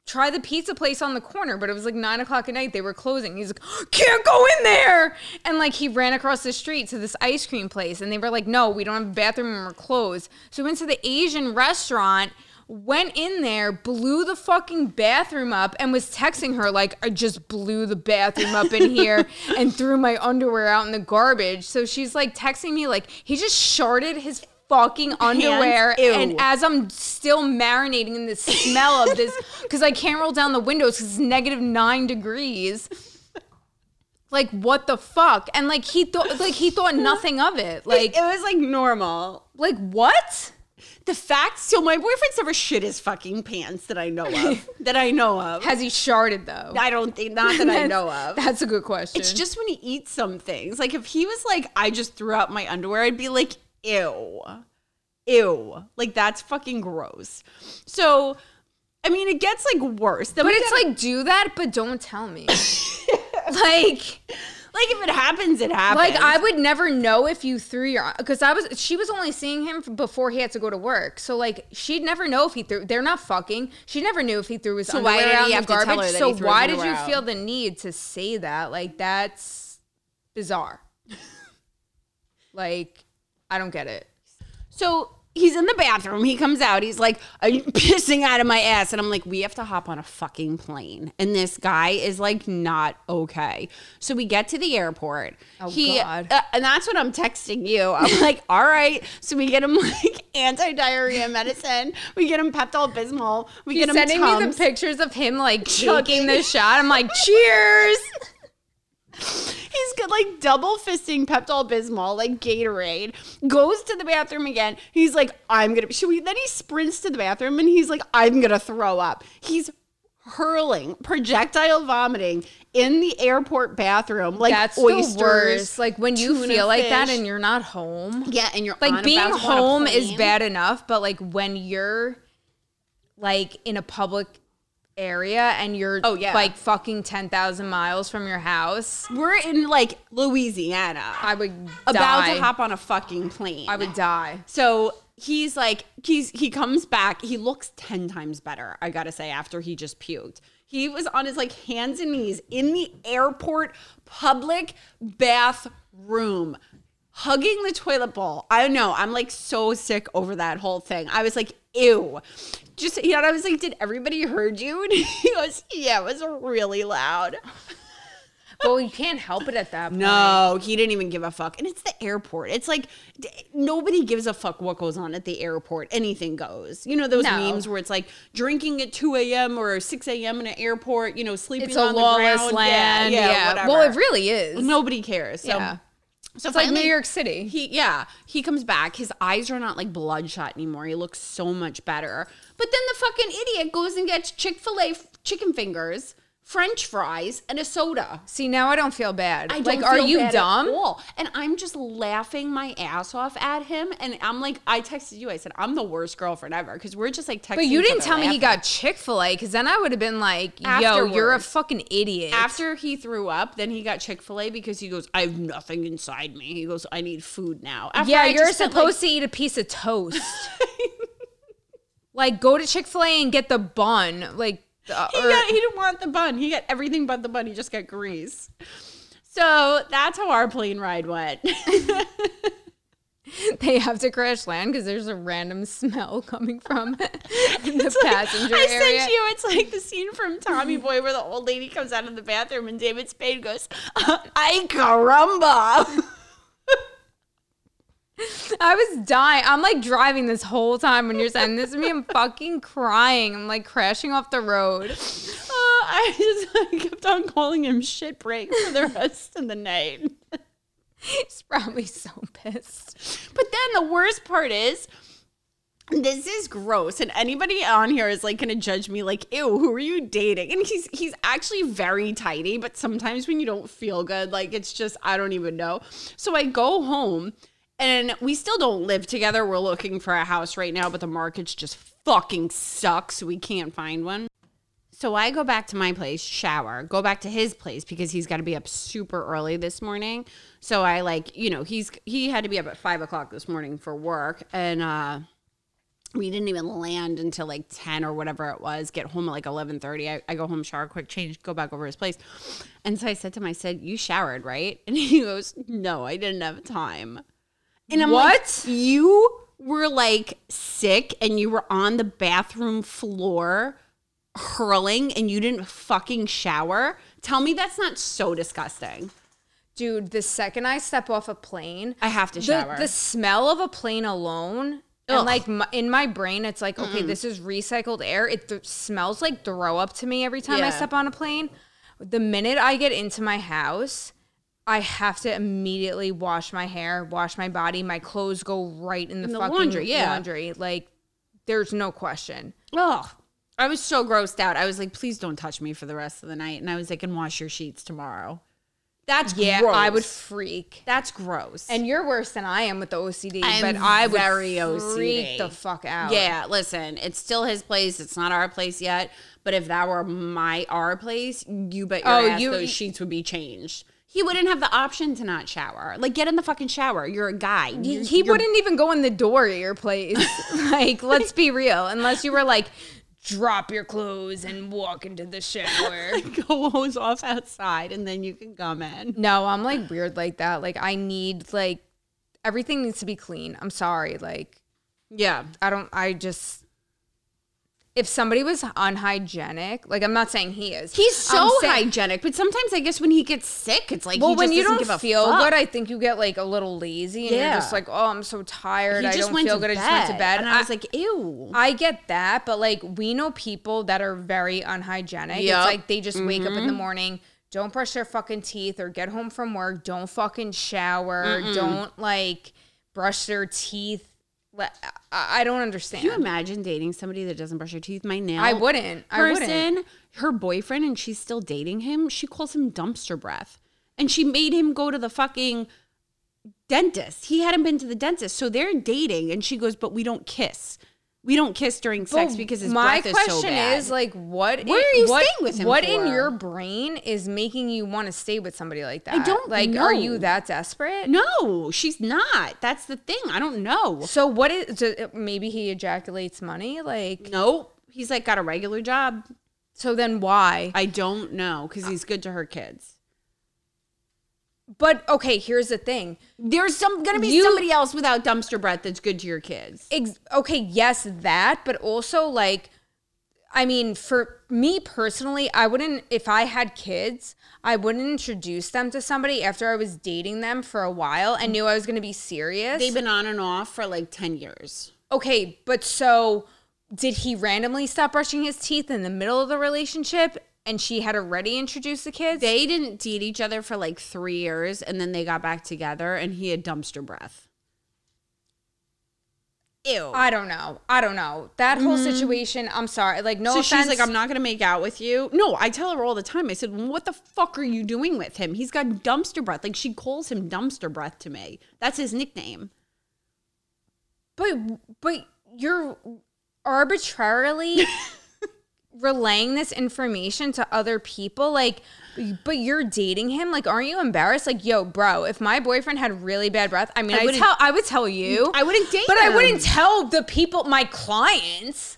try the pizza place on the corner, but it was like nine o'clock at night. They were closing. He's like, can't go in there. And like he ran across the street to this ice cream place, and they were like, no, we don't have a bathroom and we're closed. So we went to the Asian restaurant. Went in there, blew the fucking bathroom up, and was texting her like, "I just blew the bathroom up in here and threw my underwear out in the garbage." So she's like texting me like, "He just sharded his fucking underwear," Ew. and as I'm still marinating in the smell of this, because I can't roll down the windows because it's negative nine degrees. Like what the fuck? And like he thought, like he thought nothing of it. Like, it was like normal. like what? The fact, so my boyfriend's never shit his fucking pants that I know of. that I know of. Has he sharded though? I don't think, not that I know of. That's a good question. It's just when he eats some things. Like if he was like, I just threw out my underwear, I'd be like, ew. Ew. Like that's fucking gross. So, I mean, it gets like worse. Then But it's gotta- like do that, but don't tell me. like, like if it happens, it happens. like I would never know if you threw your because I was she was only seeing him before he had to go to work. So like she'd never know if he threw. They're not fucking. She never knew if he threw his So why underwear did out in the tell garbage. her that so he threw his why did you out? feel the need to say that? Like that's bizarre. like I don't get it. So he's in the bathroom. He comes out. He's like, I'm pissing out of my ass. And I'm like, we have to hop on a fucking plane. And this guy is like, not okay. So we get to the airport. Oh, he, God. uh, and that's what I'm texting you. I'm like, all right. So we get him like anti diarrhea medicine. We get him Pepto Bismol. We He's get him sending me the pictures of him like Chugging. taking the shot. I'm like, cheers. He's got like double fisting Pepto Bismol, like Gatorade. Goes to the bathroom again. He's like, I'm gonna. Should we? Then he sprints to the bathroom and he's like, I'm gonna throw up. He's hurling, projectile vomiting in the airport bathroom, like That's oysters. the worst. Like when you feel like that and you're not home. yeah, and you're like on being about to go on a home is bad enough, but like when you're like in a public area and you're Oh, yeah. like fucking 10,000 miles from your house, We're in like Louisiana, I would about die. to hop on a fucking plane. I would die. So he's like, he's he comes back. He looks ten times better. I gotta say, after he just puked, he was on his like hands and knees in the airport public bathroom. Hugging the toilet bowl. I don't know. I'm like so sick over that whole thing. I was like, ew. Just, you know, I was like, did everybody heard you? And he goes, yeah, it was really loud. Well, you can't help it at that point. No, he didn't even give a fuck. And it's the airport. It's like d- nobody gives a fuck what goes on at the airport. Anything goes. You know those No. memes where it's like drinking at 2 a.m. or 6 a.m. in an airport, you know, sleeping It's a on the lawless ground. land. Yeah, Yeah. yeah, whatever. Well, it really is. Nobody cares. So, Yeah. So It's like New York City. he yeah, he comes back. His eyes are not like bloodshot anymore. He looks so much better. But then the fucking idiot goes and gets Chick Fil A chicken fingers French fries, and a soda. See, now I don't feel bad. I don't like, are you bad at dumb? all. And I'm just laughing my ass off at him. And I'm like, I texted you. I said, I'm the worst girlfriend ever because we're just like texting. But you didn't tell me he got Chick Fil A, because then I would have been like, "Yo, you're a fucking idiot." After he threw up, then he got Chick Fil A because he goes, I have nothing inside me. He goes, I need food now. After yeah, I you're supposed to eat a piece of toast. like, go to Chick Fil A and get the bun. Like, uh, He, or- got, he didn't want the bun. He got everything but the bun. He just got grease. So that's how our plane ride went. they have to crash land because there's a random smell coming from the passenger I area. sent you. It's like the scene from Tommy Boy where the old lady comes out of the bathroom and David Spade goes, "Ay caramba!" I was dying. I'm like driving this whole time when you're sending this to me. I'm fucking crying. I'm like crashing off the road. Uh, I just I kept on calling him shit break for the rest of the night. He's probably so pissed. But then the worst part is. This is gross, and anybody on here is like gonna judge me, like, "Ew, who are you dating?" And he's he's actually very tidy, but sometimes when you don't feel good, like it's just I don't even know. So I go home, and we still don't live together. We're looking for a house right now, but the market's just fucking sucks. We can't find one. So I go back to my place, shower, go back to his place because he's got to be up super early this morning. So I like, you know, he's he had to be up at five o'clock this morning for work, and uh, we didn't even land until like ten or whatever it was. Get home at like eleven thirty. I, I go home, shower, quick change, go back over his place, and so I said to him, I said, "You showered, right?" And he goes, "No, I didn't have time." And I'm like, What? you were like sick and you were on the bathroom floor hurling and you didn't fucking shower? Tell me that's not so disgusting. Dude, the second I step off a plane, I have to shower. the smell of a plane alone, and Ugh. like my, in my brain, it's like, okay, this is recycled air. It th- smells like throw up to me every time I step on a plane. The minute I get into my house, I have to immediately wash my hair, wash my body. My clothes go right in the, In the fucking laundry, yeah. laundry. Like, there's no question. Ugh. I was so grossed out. I was like, please don't touch me for the rest of the night. And I was like, and wash your sheets tomorrow. That's Yeah, gross. I would freak. That's gross. And you're worse than I am with the OCD, I'm but I would very OCD. freak the fuck out. Yeah, listen, it's still his place. It's not our place yet. But if that were my our place, you bet your Oh, ass you- those sheets would be changed. He wouldn't have the option to not shower. Like, get in the fucking shower. You're a guy. He, You're- he you're- wouldn't even go in the door at your place. like, let's be real. Unless you were like, drop your clothes and walk into the shower. go hose off outside and then you can come in. no, I'm like weird like that. Like, I need, like, everything needs to be clean. I'm sorry. Like, Yeah. I don't, I just, if somebody was unhygienic, like, I'm not saying he is. He's so saying- hygienic, but sometimes I guess when he gets sick, it's like Well, he when just you doesn't don't feel fuck. good, I think you get like a little lazy and you're just like, oh, I'm so tired. he I don't feel good. bed, I just went to bed. and I was like, ew. I get that, but like we know people that are very unhygienic. Yup. It's like they just wake up in Mm-hmm. the morning, don't brush their fucking teeth or get home from work, don't fucking shower, don't like brush their teeth. I I don't understand. Can you imagine dating somebody that doesn't brush her teeth? My nail I wouldn't. I person, wouldn't. her boyfriend, and she's still dating him. She calls him dumpster breath, and she made him go to the fucking dentist. He hadn't been to the dentist, so they're dating, and she goes, "But we don't kiss. We don't kiss during sex But because his my breath is question so bad." is like, what? Where are you what, staying with him What in your brain is making you want to stay with somebody like that? I don't like. Are you that desperate? no, she's not. That's the thing. I don't know. So what is? do- uh, Maybe he ejaculates money. Like, Nope. He's like got a regular job. so then why? I don't know because he's good to her kids. But okay, here's the thing. There's some gonna be You- somebody else without dumpster breath that's good to your kids. Ex- okay, yes, that, but also like, I mean, for me personally, I wouldn't, if I had kids, I wouldn't introduce them to somebody after I was dating them for a while and knew I was going to be serious. They've been on and off for like 10 years. okay, but so did he randomly stop brushing his teeth in the middle of the relationship and she had already introduced the kids? They didn't date each other for like three years and then they got back together and he had dumpster breath. Ew. I don't know. I don't know. That whole mm-hmm. situation, I'm sorry. Like, no so offense. she's like, I'm not gonna make out with you. No, I tell her all the time. I said, What the fuck are you doing with him? He's got dumpster breath. Like she calls him dumpster breath to me. That's his nickname. But but you're arbitrarily relaying this information to other people like but you're dating him like aren't you embarrassed like yo bro if my boyfriend had really bad breath i mean I i, wouldn't- tell i would tell you I wouldn't date him. but i wouldn't tell the people my clients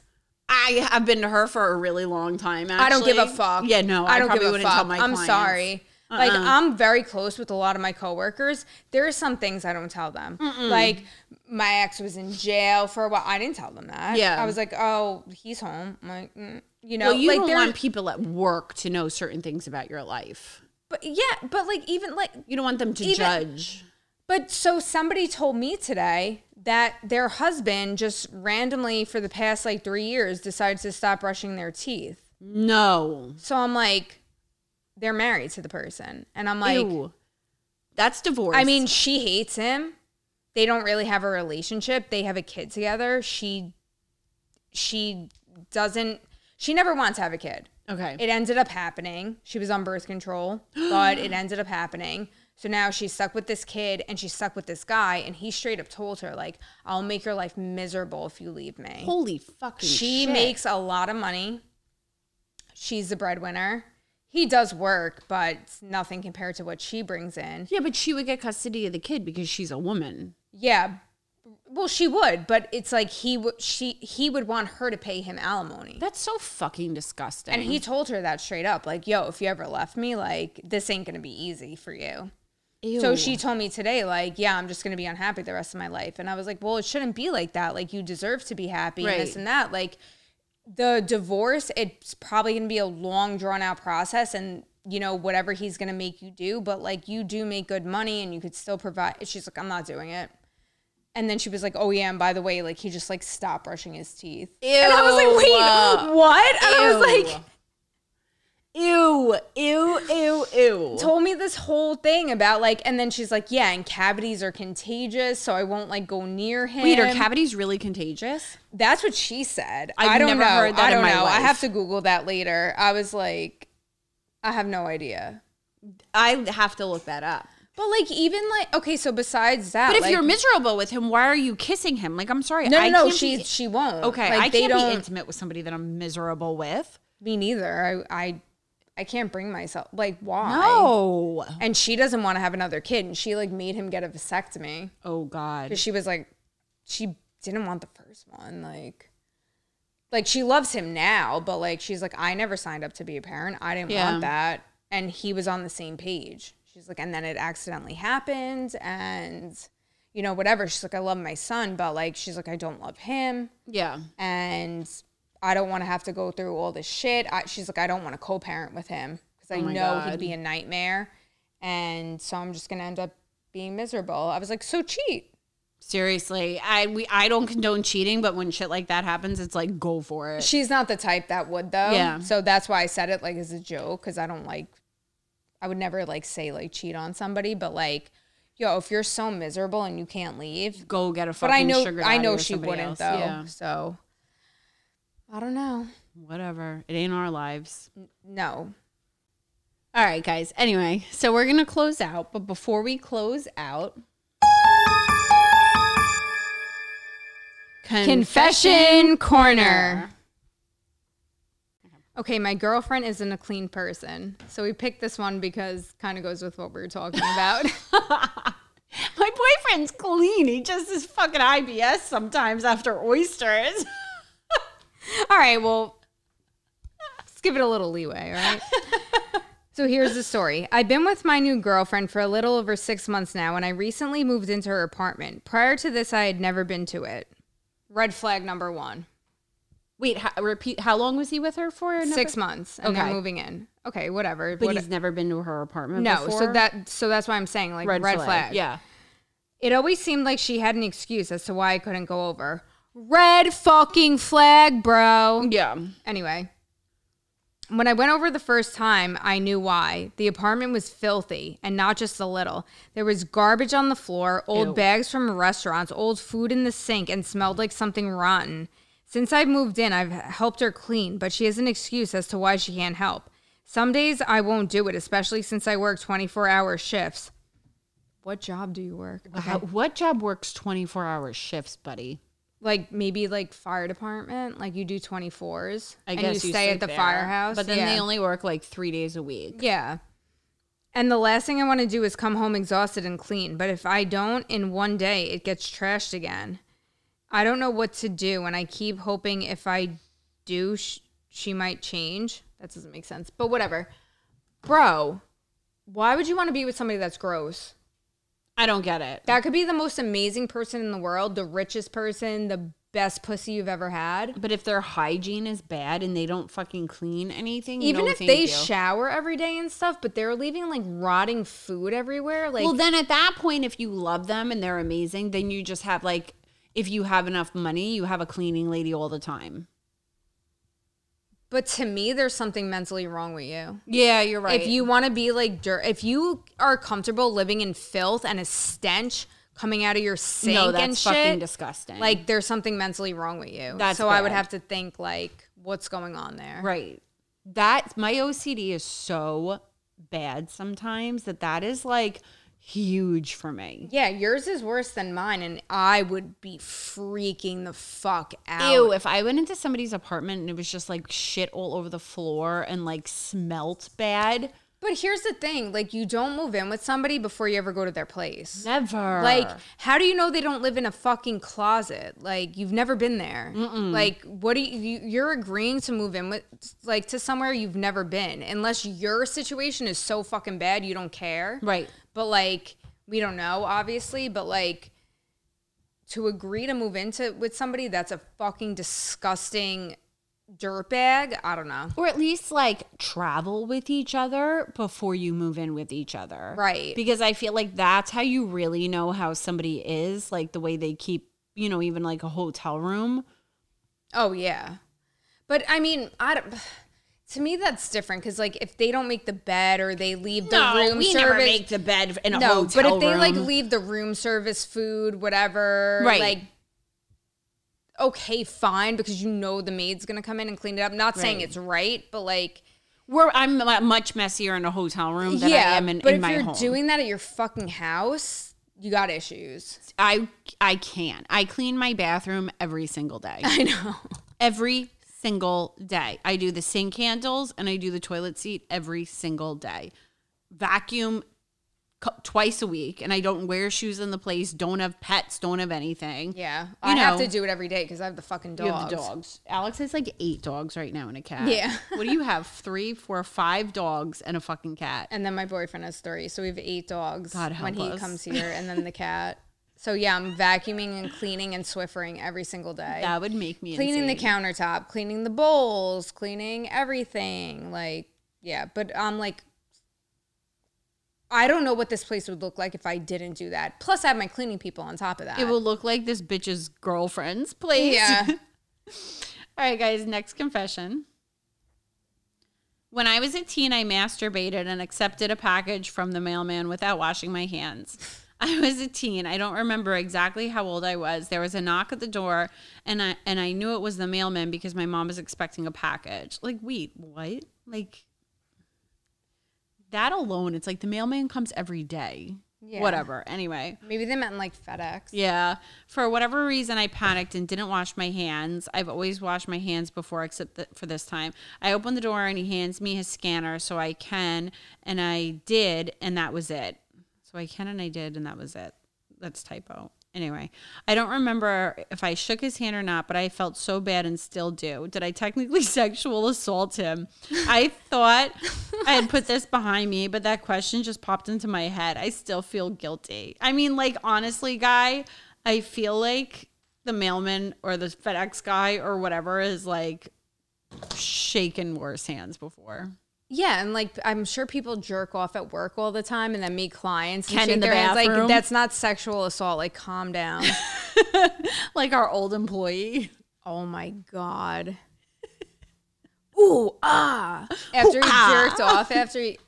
I have been to her for a really long time. Actually. i don't give a fuck Yeah, no, I, don't probably give a wouldn't fuck tell my i'm clients. sorry like Uh-uh. i'm very close with a lot of my coworkers there are some things i don't tell them like my ex was in jail for a while i didn't tell them that Yeah. i was like oh he's home I'm like mm. you know Well, you like don't want people at work to know certain things about your life. But yeah, but like even like You don't want them to Even- judge. but so somebody told me today that their husband just randomly for the past like 3 years decided to stop brushing their teeth. No. So I'm like they're married to the person and I'm like Ew. That's divorce. I mean she hates him. They don't really have a relationship. They have a kid together. She she doesn't she never wants to have a kid. okay. It ended up happening. She was on birth control, but it ended up happening. So now she's stuck with this kid and she's stuck with this guy. And he straight up told her, like, I'll make your life miserable if you leave me. Holy fucking she shit. makes a lot of money. She's the breadwinner. He does work, but it's nothing compared to what she brings in. Yeah, but she would get custody of the kid because she's a woman. Yeah. Well, she would, but it's like he would she he would want her to pay him alimony. That's so fucking disgusting. And he told her that straight up, like, yo, if you ever left me, like, this ain't gonna be easy for you. So she told me today, like, yeah, I'm just gonna be unhappy the rest of my life. And I was like, well, it shouldn't be like that. Like, you deserve to be happy and this and that. Like, the divorce, it's probably gonna be a long, drawn out process and you know, whatever he's gonna make you do, but like you do make good money and you could still provide she's like, I'm not doing it. And then she was like, "Oh yeah, and by the way, like he just like stopped brushing his teeth." Ew. And I was like, "Wait, what?" And I was like, Ew, ew, ew, ew. told me this whole thing about like, and then she's like, yeah, and cavities are contagious, so I won't like go near him. Wait, are cavities really contagious? That's what she said. I've I don't never know. I don't know. I have to Google that later. I was like, I have no idea. I have to look that up. But like, even like, okay, so besides that, But if like- you're miserable with him, why are you kissing him? Like, I'm sorry. no, no, I no, she be- she won't. okay. Like, I they can't don't- be intimate with somebody that I'm miserable with. Me neither. I I I can't bring myself. Like, why? No. And she doesn't want to have another kid, and she like made him get a vasectomy. Oh God. because she was like she didn't want the first one like like she loves him now but like she's like i never signed up to be a parent i didn't Yeah. want that and he was on the same page she's like and then it accidentally happened and you know whatever she's like i love my son but like she's like i don't love him Yeah. and i don't want to have to go through all this shit I, she's like i don't want to co-parent with him because i Oh know God. he'd be a nightmare and so i'm just gonna end up being miserable i was like so cheat Seriously, I we I don't condone cheating, but when shit like that happens, it's like go for it. She's not the type that would though. Yeah. So that's why I said it like as a joke because I don't like. I would never like say like cheat on somebody, but like, yo, if you're so miserable and you can't leave, Go get a but fucking I know sugar I know she wouldn't else. though. Yeah. So I don't know. Whatever. It ain't our lives. No. All right, guys. Anyway, so we're gonna close out, but before we close out, Confession corner. Okay, my girlfriend isn't a clean person. So we picked this one because kind of goes with what we were talking about. My boyfriend's clean. He just is fucking IBS sometimes after oysters. All right, well, let's give it a little leeway, all right? so here's the story. I've been with my new girlfriend for a little over six months now, and I recently moved into her apartment. Prior to this, I had never been to it. Red flag number one. Wait, how, repeat. How long was he with her for? Six months, and Okay. they're moving in. Okay, whatever. But What- he's never been to her apartment. no, before? so that so that's why I'm saying like red, flag. Yeah. It always seemed like she had an excuse as to why I couldn't go over. Red fucking flag, bro. Yeah. Anyway, When I went over the first time, I knew why. The apartment was filthy and not just a little. There was garbage on the floor, old Ew. bags from restaurants, old food in the sink, and smelled like something rotten. Since I've moved in, I've helped her clean, but she has an excuse as to why she can't help. Some days I won't do it, especially since I work 24 hour shifts. What job do you work? Uh, How- what job works 24 hour shifts, buddy? Like maybe like fire department, like you do 24s. I and guess you stay at the there. firehouse. But then Yeah. they only work like three days a week. Yeah. And the last thing I want to do is come home exhausted and clean. But if I don't, in one day, it gets trashed again. I don't know what to do. And I keep hoping if I do, sh- she might change. That doesn't make sense. But whatever. Bro, why would you want to be with somebody that's gross? I don't get it. That could be the most amazing person in the world, the richest person, the best pussy you've ever had. But if their hygiene is bad and they don't fucking clean anything, Even no, if they you. shower every day and stuff, but they're leaving like rotting food everywhere. Like, well, then at that point, if you love them and they're amazing, then you just have like, if you have enough money, you have a cleaning lady all the time. But to me, there's something mentally wrong with you. Yeah, you're right. If you want to be like dirt, if you are comfortable living in filth and a stench coming out of your sink no, and shit, fucking disgusting. like there's something mentally wrong with you. That's so I would have to think like, what's going on there? right. That my OCD is so bad sometimes that that is like huge for me. Yeah, yours is worse than mine, and I would be freaking the fuck out. Ew, if I went into somebody's apartment and it was just like shit all over the floor and like smelt bad, But here's the thing: like, you don't move in with somebody before you ever go to their place. never. Like, how do you know they don't live in a fucking closet? Like, you've never been there. Like, what do you? You're agreeing to move in with, like, to somewhere you've never been, unless your situation is so fucking bad you don't care. right. But like, we don't know, obviously. But like, to agree to move into with somebody that's a fucking disgusting dirtbag. I don't know. Or at least like travel with each other before you move in with each other. Right. Because I feel like that's how you really know how somebody is, like the way they keep, you know, even like a hotel room. Oh yeah, but I mean, I don't. To me, that's different because like if they don't make the bed or they leave the room service. we service, never make the bed in a no. hotel But if they room. like leave the room service food, whatever, Right. Like, okay, fine, because you know the maid's gonna come in and clean it up. Not saying it's right, but like, We're, I'm uh, much messier in a hotel room than yeah. I am in, my room. but in if you're home. doing that at your fucking house, you got issues. I I can't. I clean my bathroom every single day. I know. every single day. I do the sink handles and I do the toilet seat every single day. Vacuum twice a week, and I don't wear shoes in the place. Don't have pets. Don't have anything. Yeah, You I have to do it every day because I have the fucking dogs. You have the dogs. Alex has like eight dogs right now and a cat. Yeah. what do you have? Three, four, five dogs and a fucking cat. And then my boyfriend has three, so we have eight dogs God help when he comes here, and then the cat. So yeah, I'm vacuuming and cleaning and Swiffering every single day. That would make me cleaning the countertop, cleaning the bowls, cleaning everything. Like yeah, but I'm like, I don't know what this place would look like if I didn't do that. Plus, I have my cleaning people on top of that. It will look like this bitch's girlfriend's place. Yeah. All right, guys, next confession. When I was a teen, I masturbated and accepted a package from the mailman without washing my hands. I was a teen. I don't remember exactly how old I was. There was a knock at the door, and I and I knew it was the mailman because my mom was expecting a package. Like, wait, what? Like that alone, it's like the mailman comes every day. Yeah. Whatever. Anyway. Maybe they meant like FedEx. Yeah. For whatever reason, I panicked and didn't wash my hands. I've always washed my hands before, except th- for this time. I opened the door and he hands me his scanner so I can, and I did, and that was it. So I can and I did, and that was it. That's typo. Anyway, I don't remember if I shook his hand or not, but I felt so bad and still do. Did I technically sexual assault him? I thought I had put this behind me, but that question just popped into my head. I still feel guilty. I mean, like, honestly, guy, I feel like the mailman or the FedEx guy or whatever is like shaken worse hands before. Yeah, and like I'm sure people jerk off at work all the time and then meet clients and Ken shake in the their hands. bathroom. Like that's not sexual assault. Like calm down. Like our old employee. oh my god. ooh ah after he ah. jerked off after he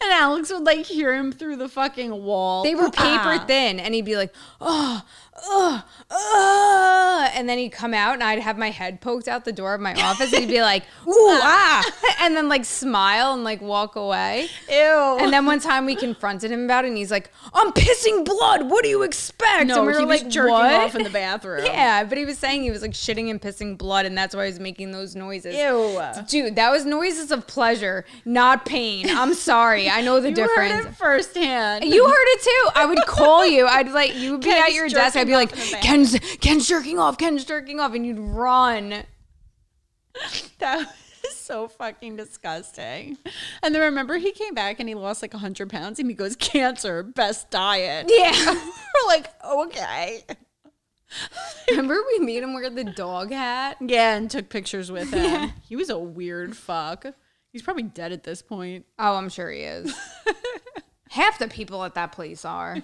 And Alex would like hear him through the fucking wall. they were paper Ah. thin and he'd be like oh oh oh and then he'd come out and I'd have my head poked out the door of my office and he'd be like ooh ah and then like smile and like walk away Ew. and then one time we confronted him about it and he's like I'm pissing blood what do you expect no, and we he were was like jerking what? off in the bathroom. yeah but he was saying he was like shitting and pissing blood and that's why he was making those noises Ew. Dude, that was noises of pleasure, not pain. I'm sorry. I know the You difference. heard it firsthand. You heard it too. I would call you. I'd like you would be Ken's at your desk. I'd be like, off in the back. Ken's Ken's jerking off. Ken's jerking off, and you'd run. That was so fucking disgusting. And then remember, he came back and he lost like 100 pounds and he goes, Cancer, best diet. Yeah. We're like, okay. Remember we made him wear the dog hat. Yeah, and took pictures with him. He was a weird fuck. He's probably dead at this point. Oh, I'm sure he is. Half the people at that place are.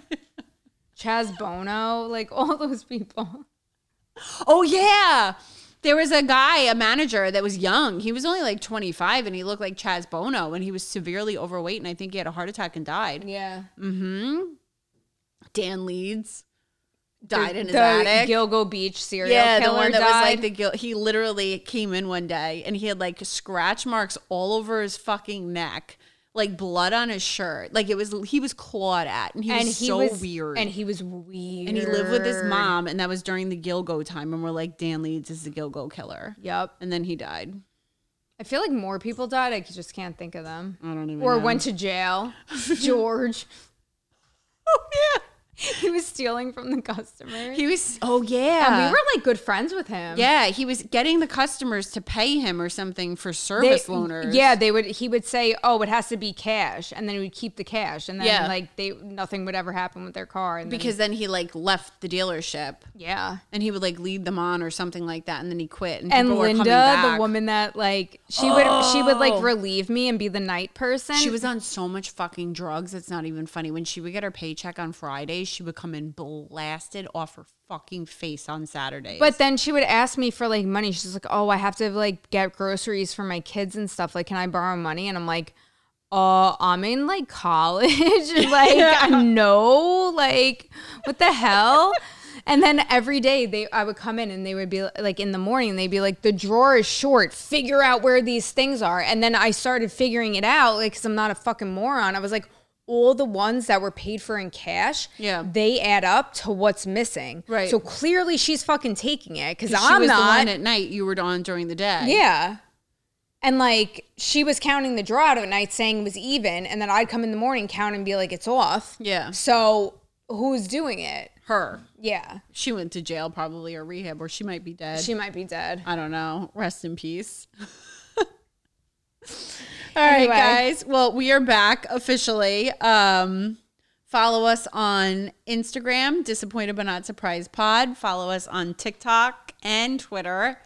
Chaz Bono, like all those people. Oh, yeah. There was a guy, a manager that was young. He was only like 25 and he looked like Chaz Bono and he was severely overweight and I think he had a heart attack and died. Yeah. Mhm. Dan Leeds died in his the attic. Gilgo Beach serial yeah, the killer one that died. was like the Gil. He literally came in one day and he had like scratch marks all over his fucking neck, like blood on his shirt. Like it was, he was clawed at, and he and was he so was weird. And he was weird. and he lived with his mom, and that was during the Gilgo time. And we're like, Dan Leeds is the Gilgo killer. Yep. And then he died. I feel like more people died. I just can't think of them. I don't even. Or know. went to jail. George. Oh yeah. He was stealing from the customers. He was. Oh yeah. and we were like good friends with him. Yeah, he was getting the customers to pay him or something for They- service loaners. Yeah, they would. He would say, "Oh, it has to be cash," and then he would keep the cash, and then Yeah. like they nothing would ever happen with their car. And because then he like left the dealership. yeah, and he would like lead them on or something like that, and then he quit. And, and Linda, back. the woman that like she would she would Oh. like relieve me and be the night person. she was on so much fucking drugs. It's not even funny. When she would get her paycheck on She would come in blasted off her fucking face on Saturdays. But then she would ask me for like money. She's like, "Oh, I have to like get groceries for my kids and stuff. Like, can I borrow money?" And I'm like, "Uh, I'm in like college. like, no, like, what the hell?" And then every day they, I would come in and they would be like, in the morning, they'd be like, "The drawer is short. Figure out where these things are." And then I started figuring it out, like, because I'm not a fucking moron. I was like. All the ones that were paid for in cash, Yeah. they add up to what's missing. Right. So clearly she's fucking taking it because I'm was not. the one at night. You were on during the day. yeah. And like she was counting the draw out at night saying it was even, and then I'd come in the morning count and be like, it's off. Yeah. So who's doing it? her. Yeah. She went to jail probably or rehab, or she might be dead. She might be dead. I don't know. Rest in peace. All right, Anyway. guys. Well, we are back officially. Um, follow us on Instagram, Disappointed but Not Surprised Pod. Follow us on TikTok and Twitter,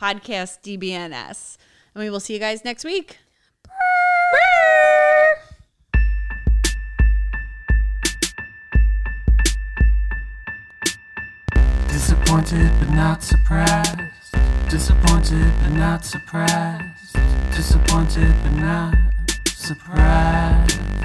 Podcast DBNS. And we will see you guys next week. Disappointed but not surprised. Disappointed but not surprised. Disappointed but not surprised.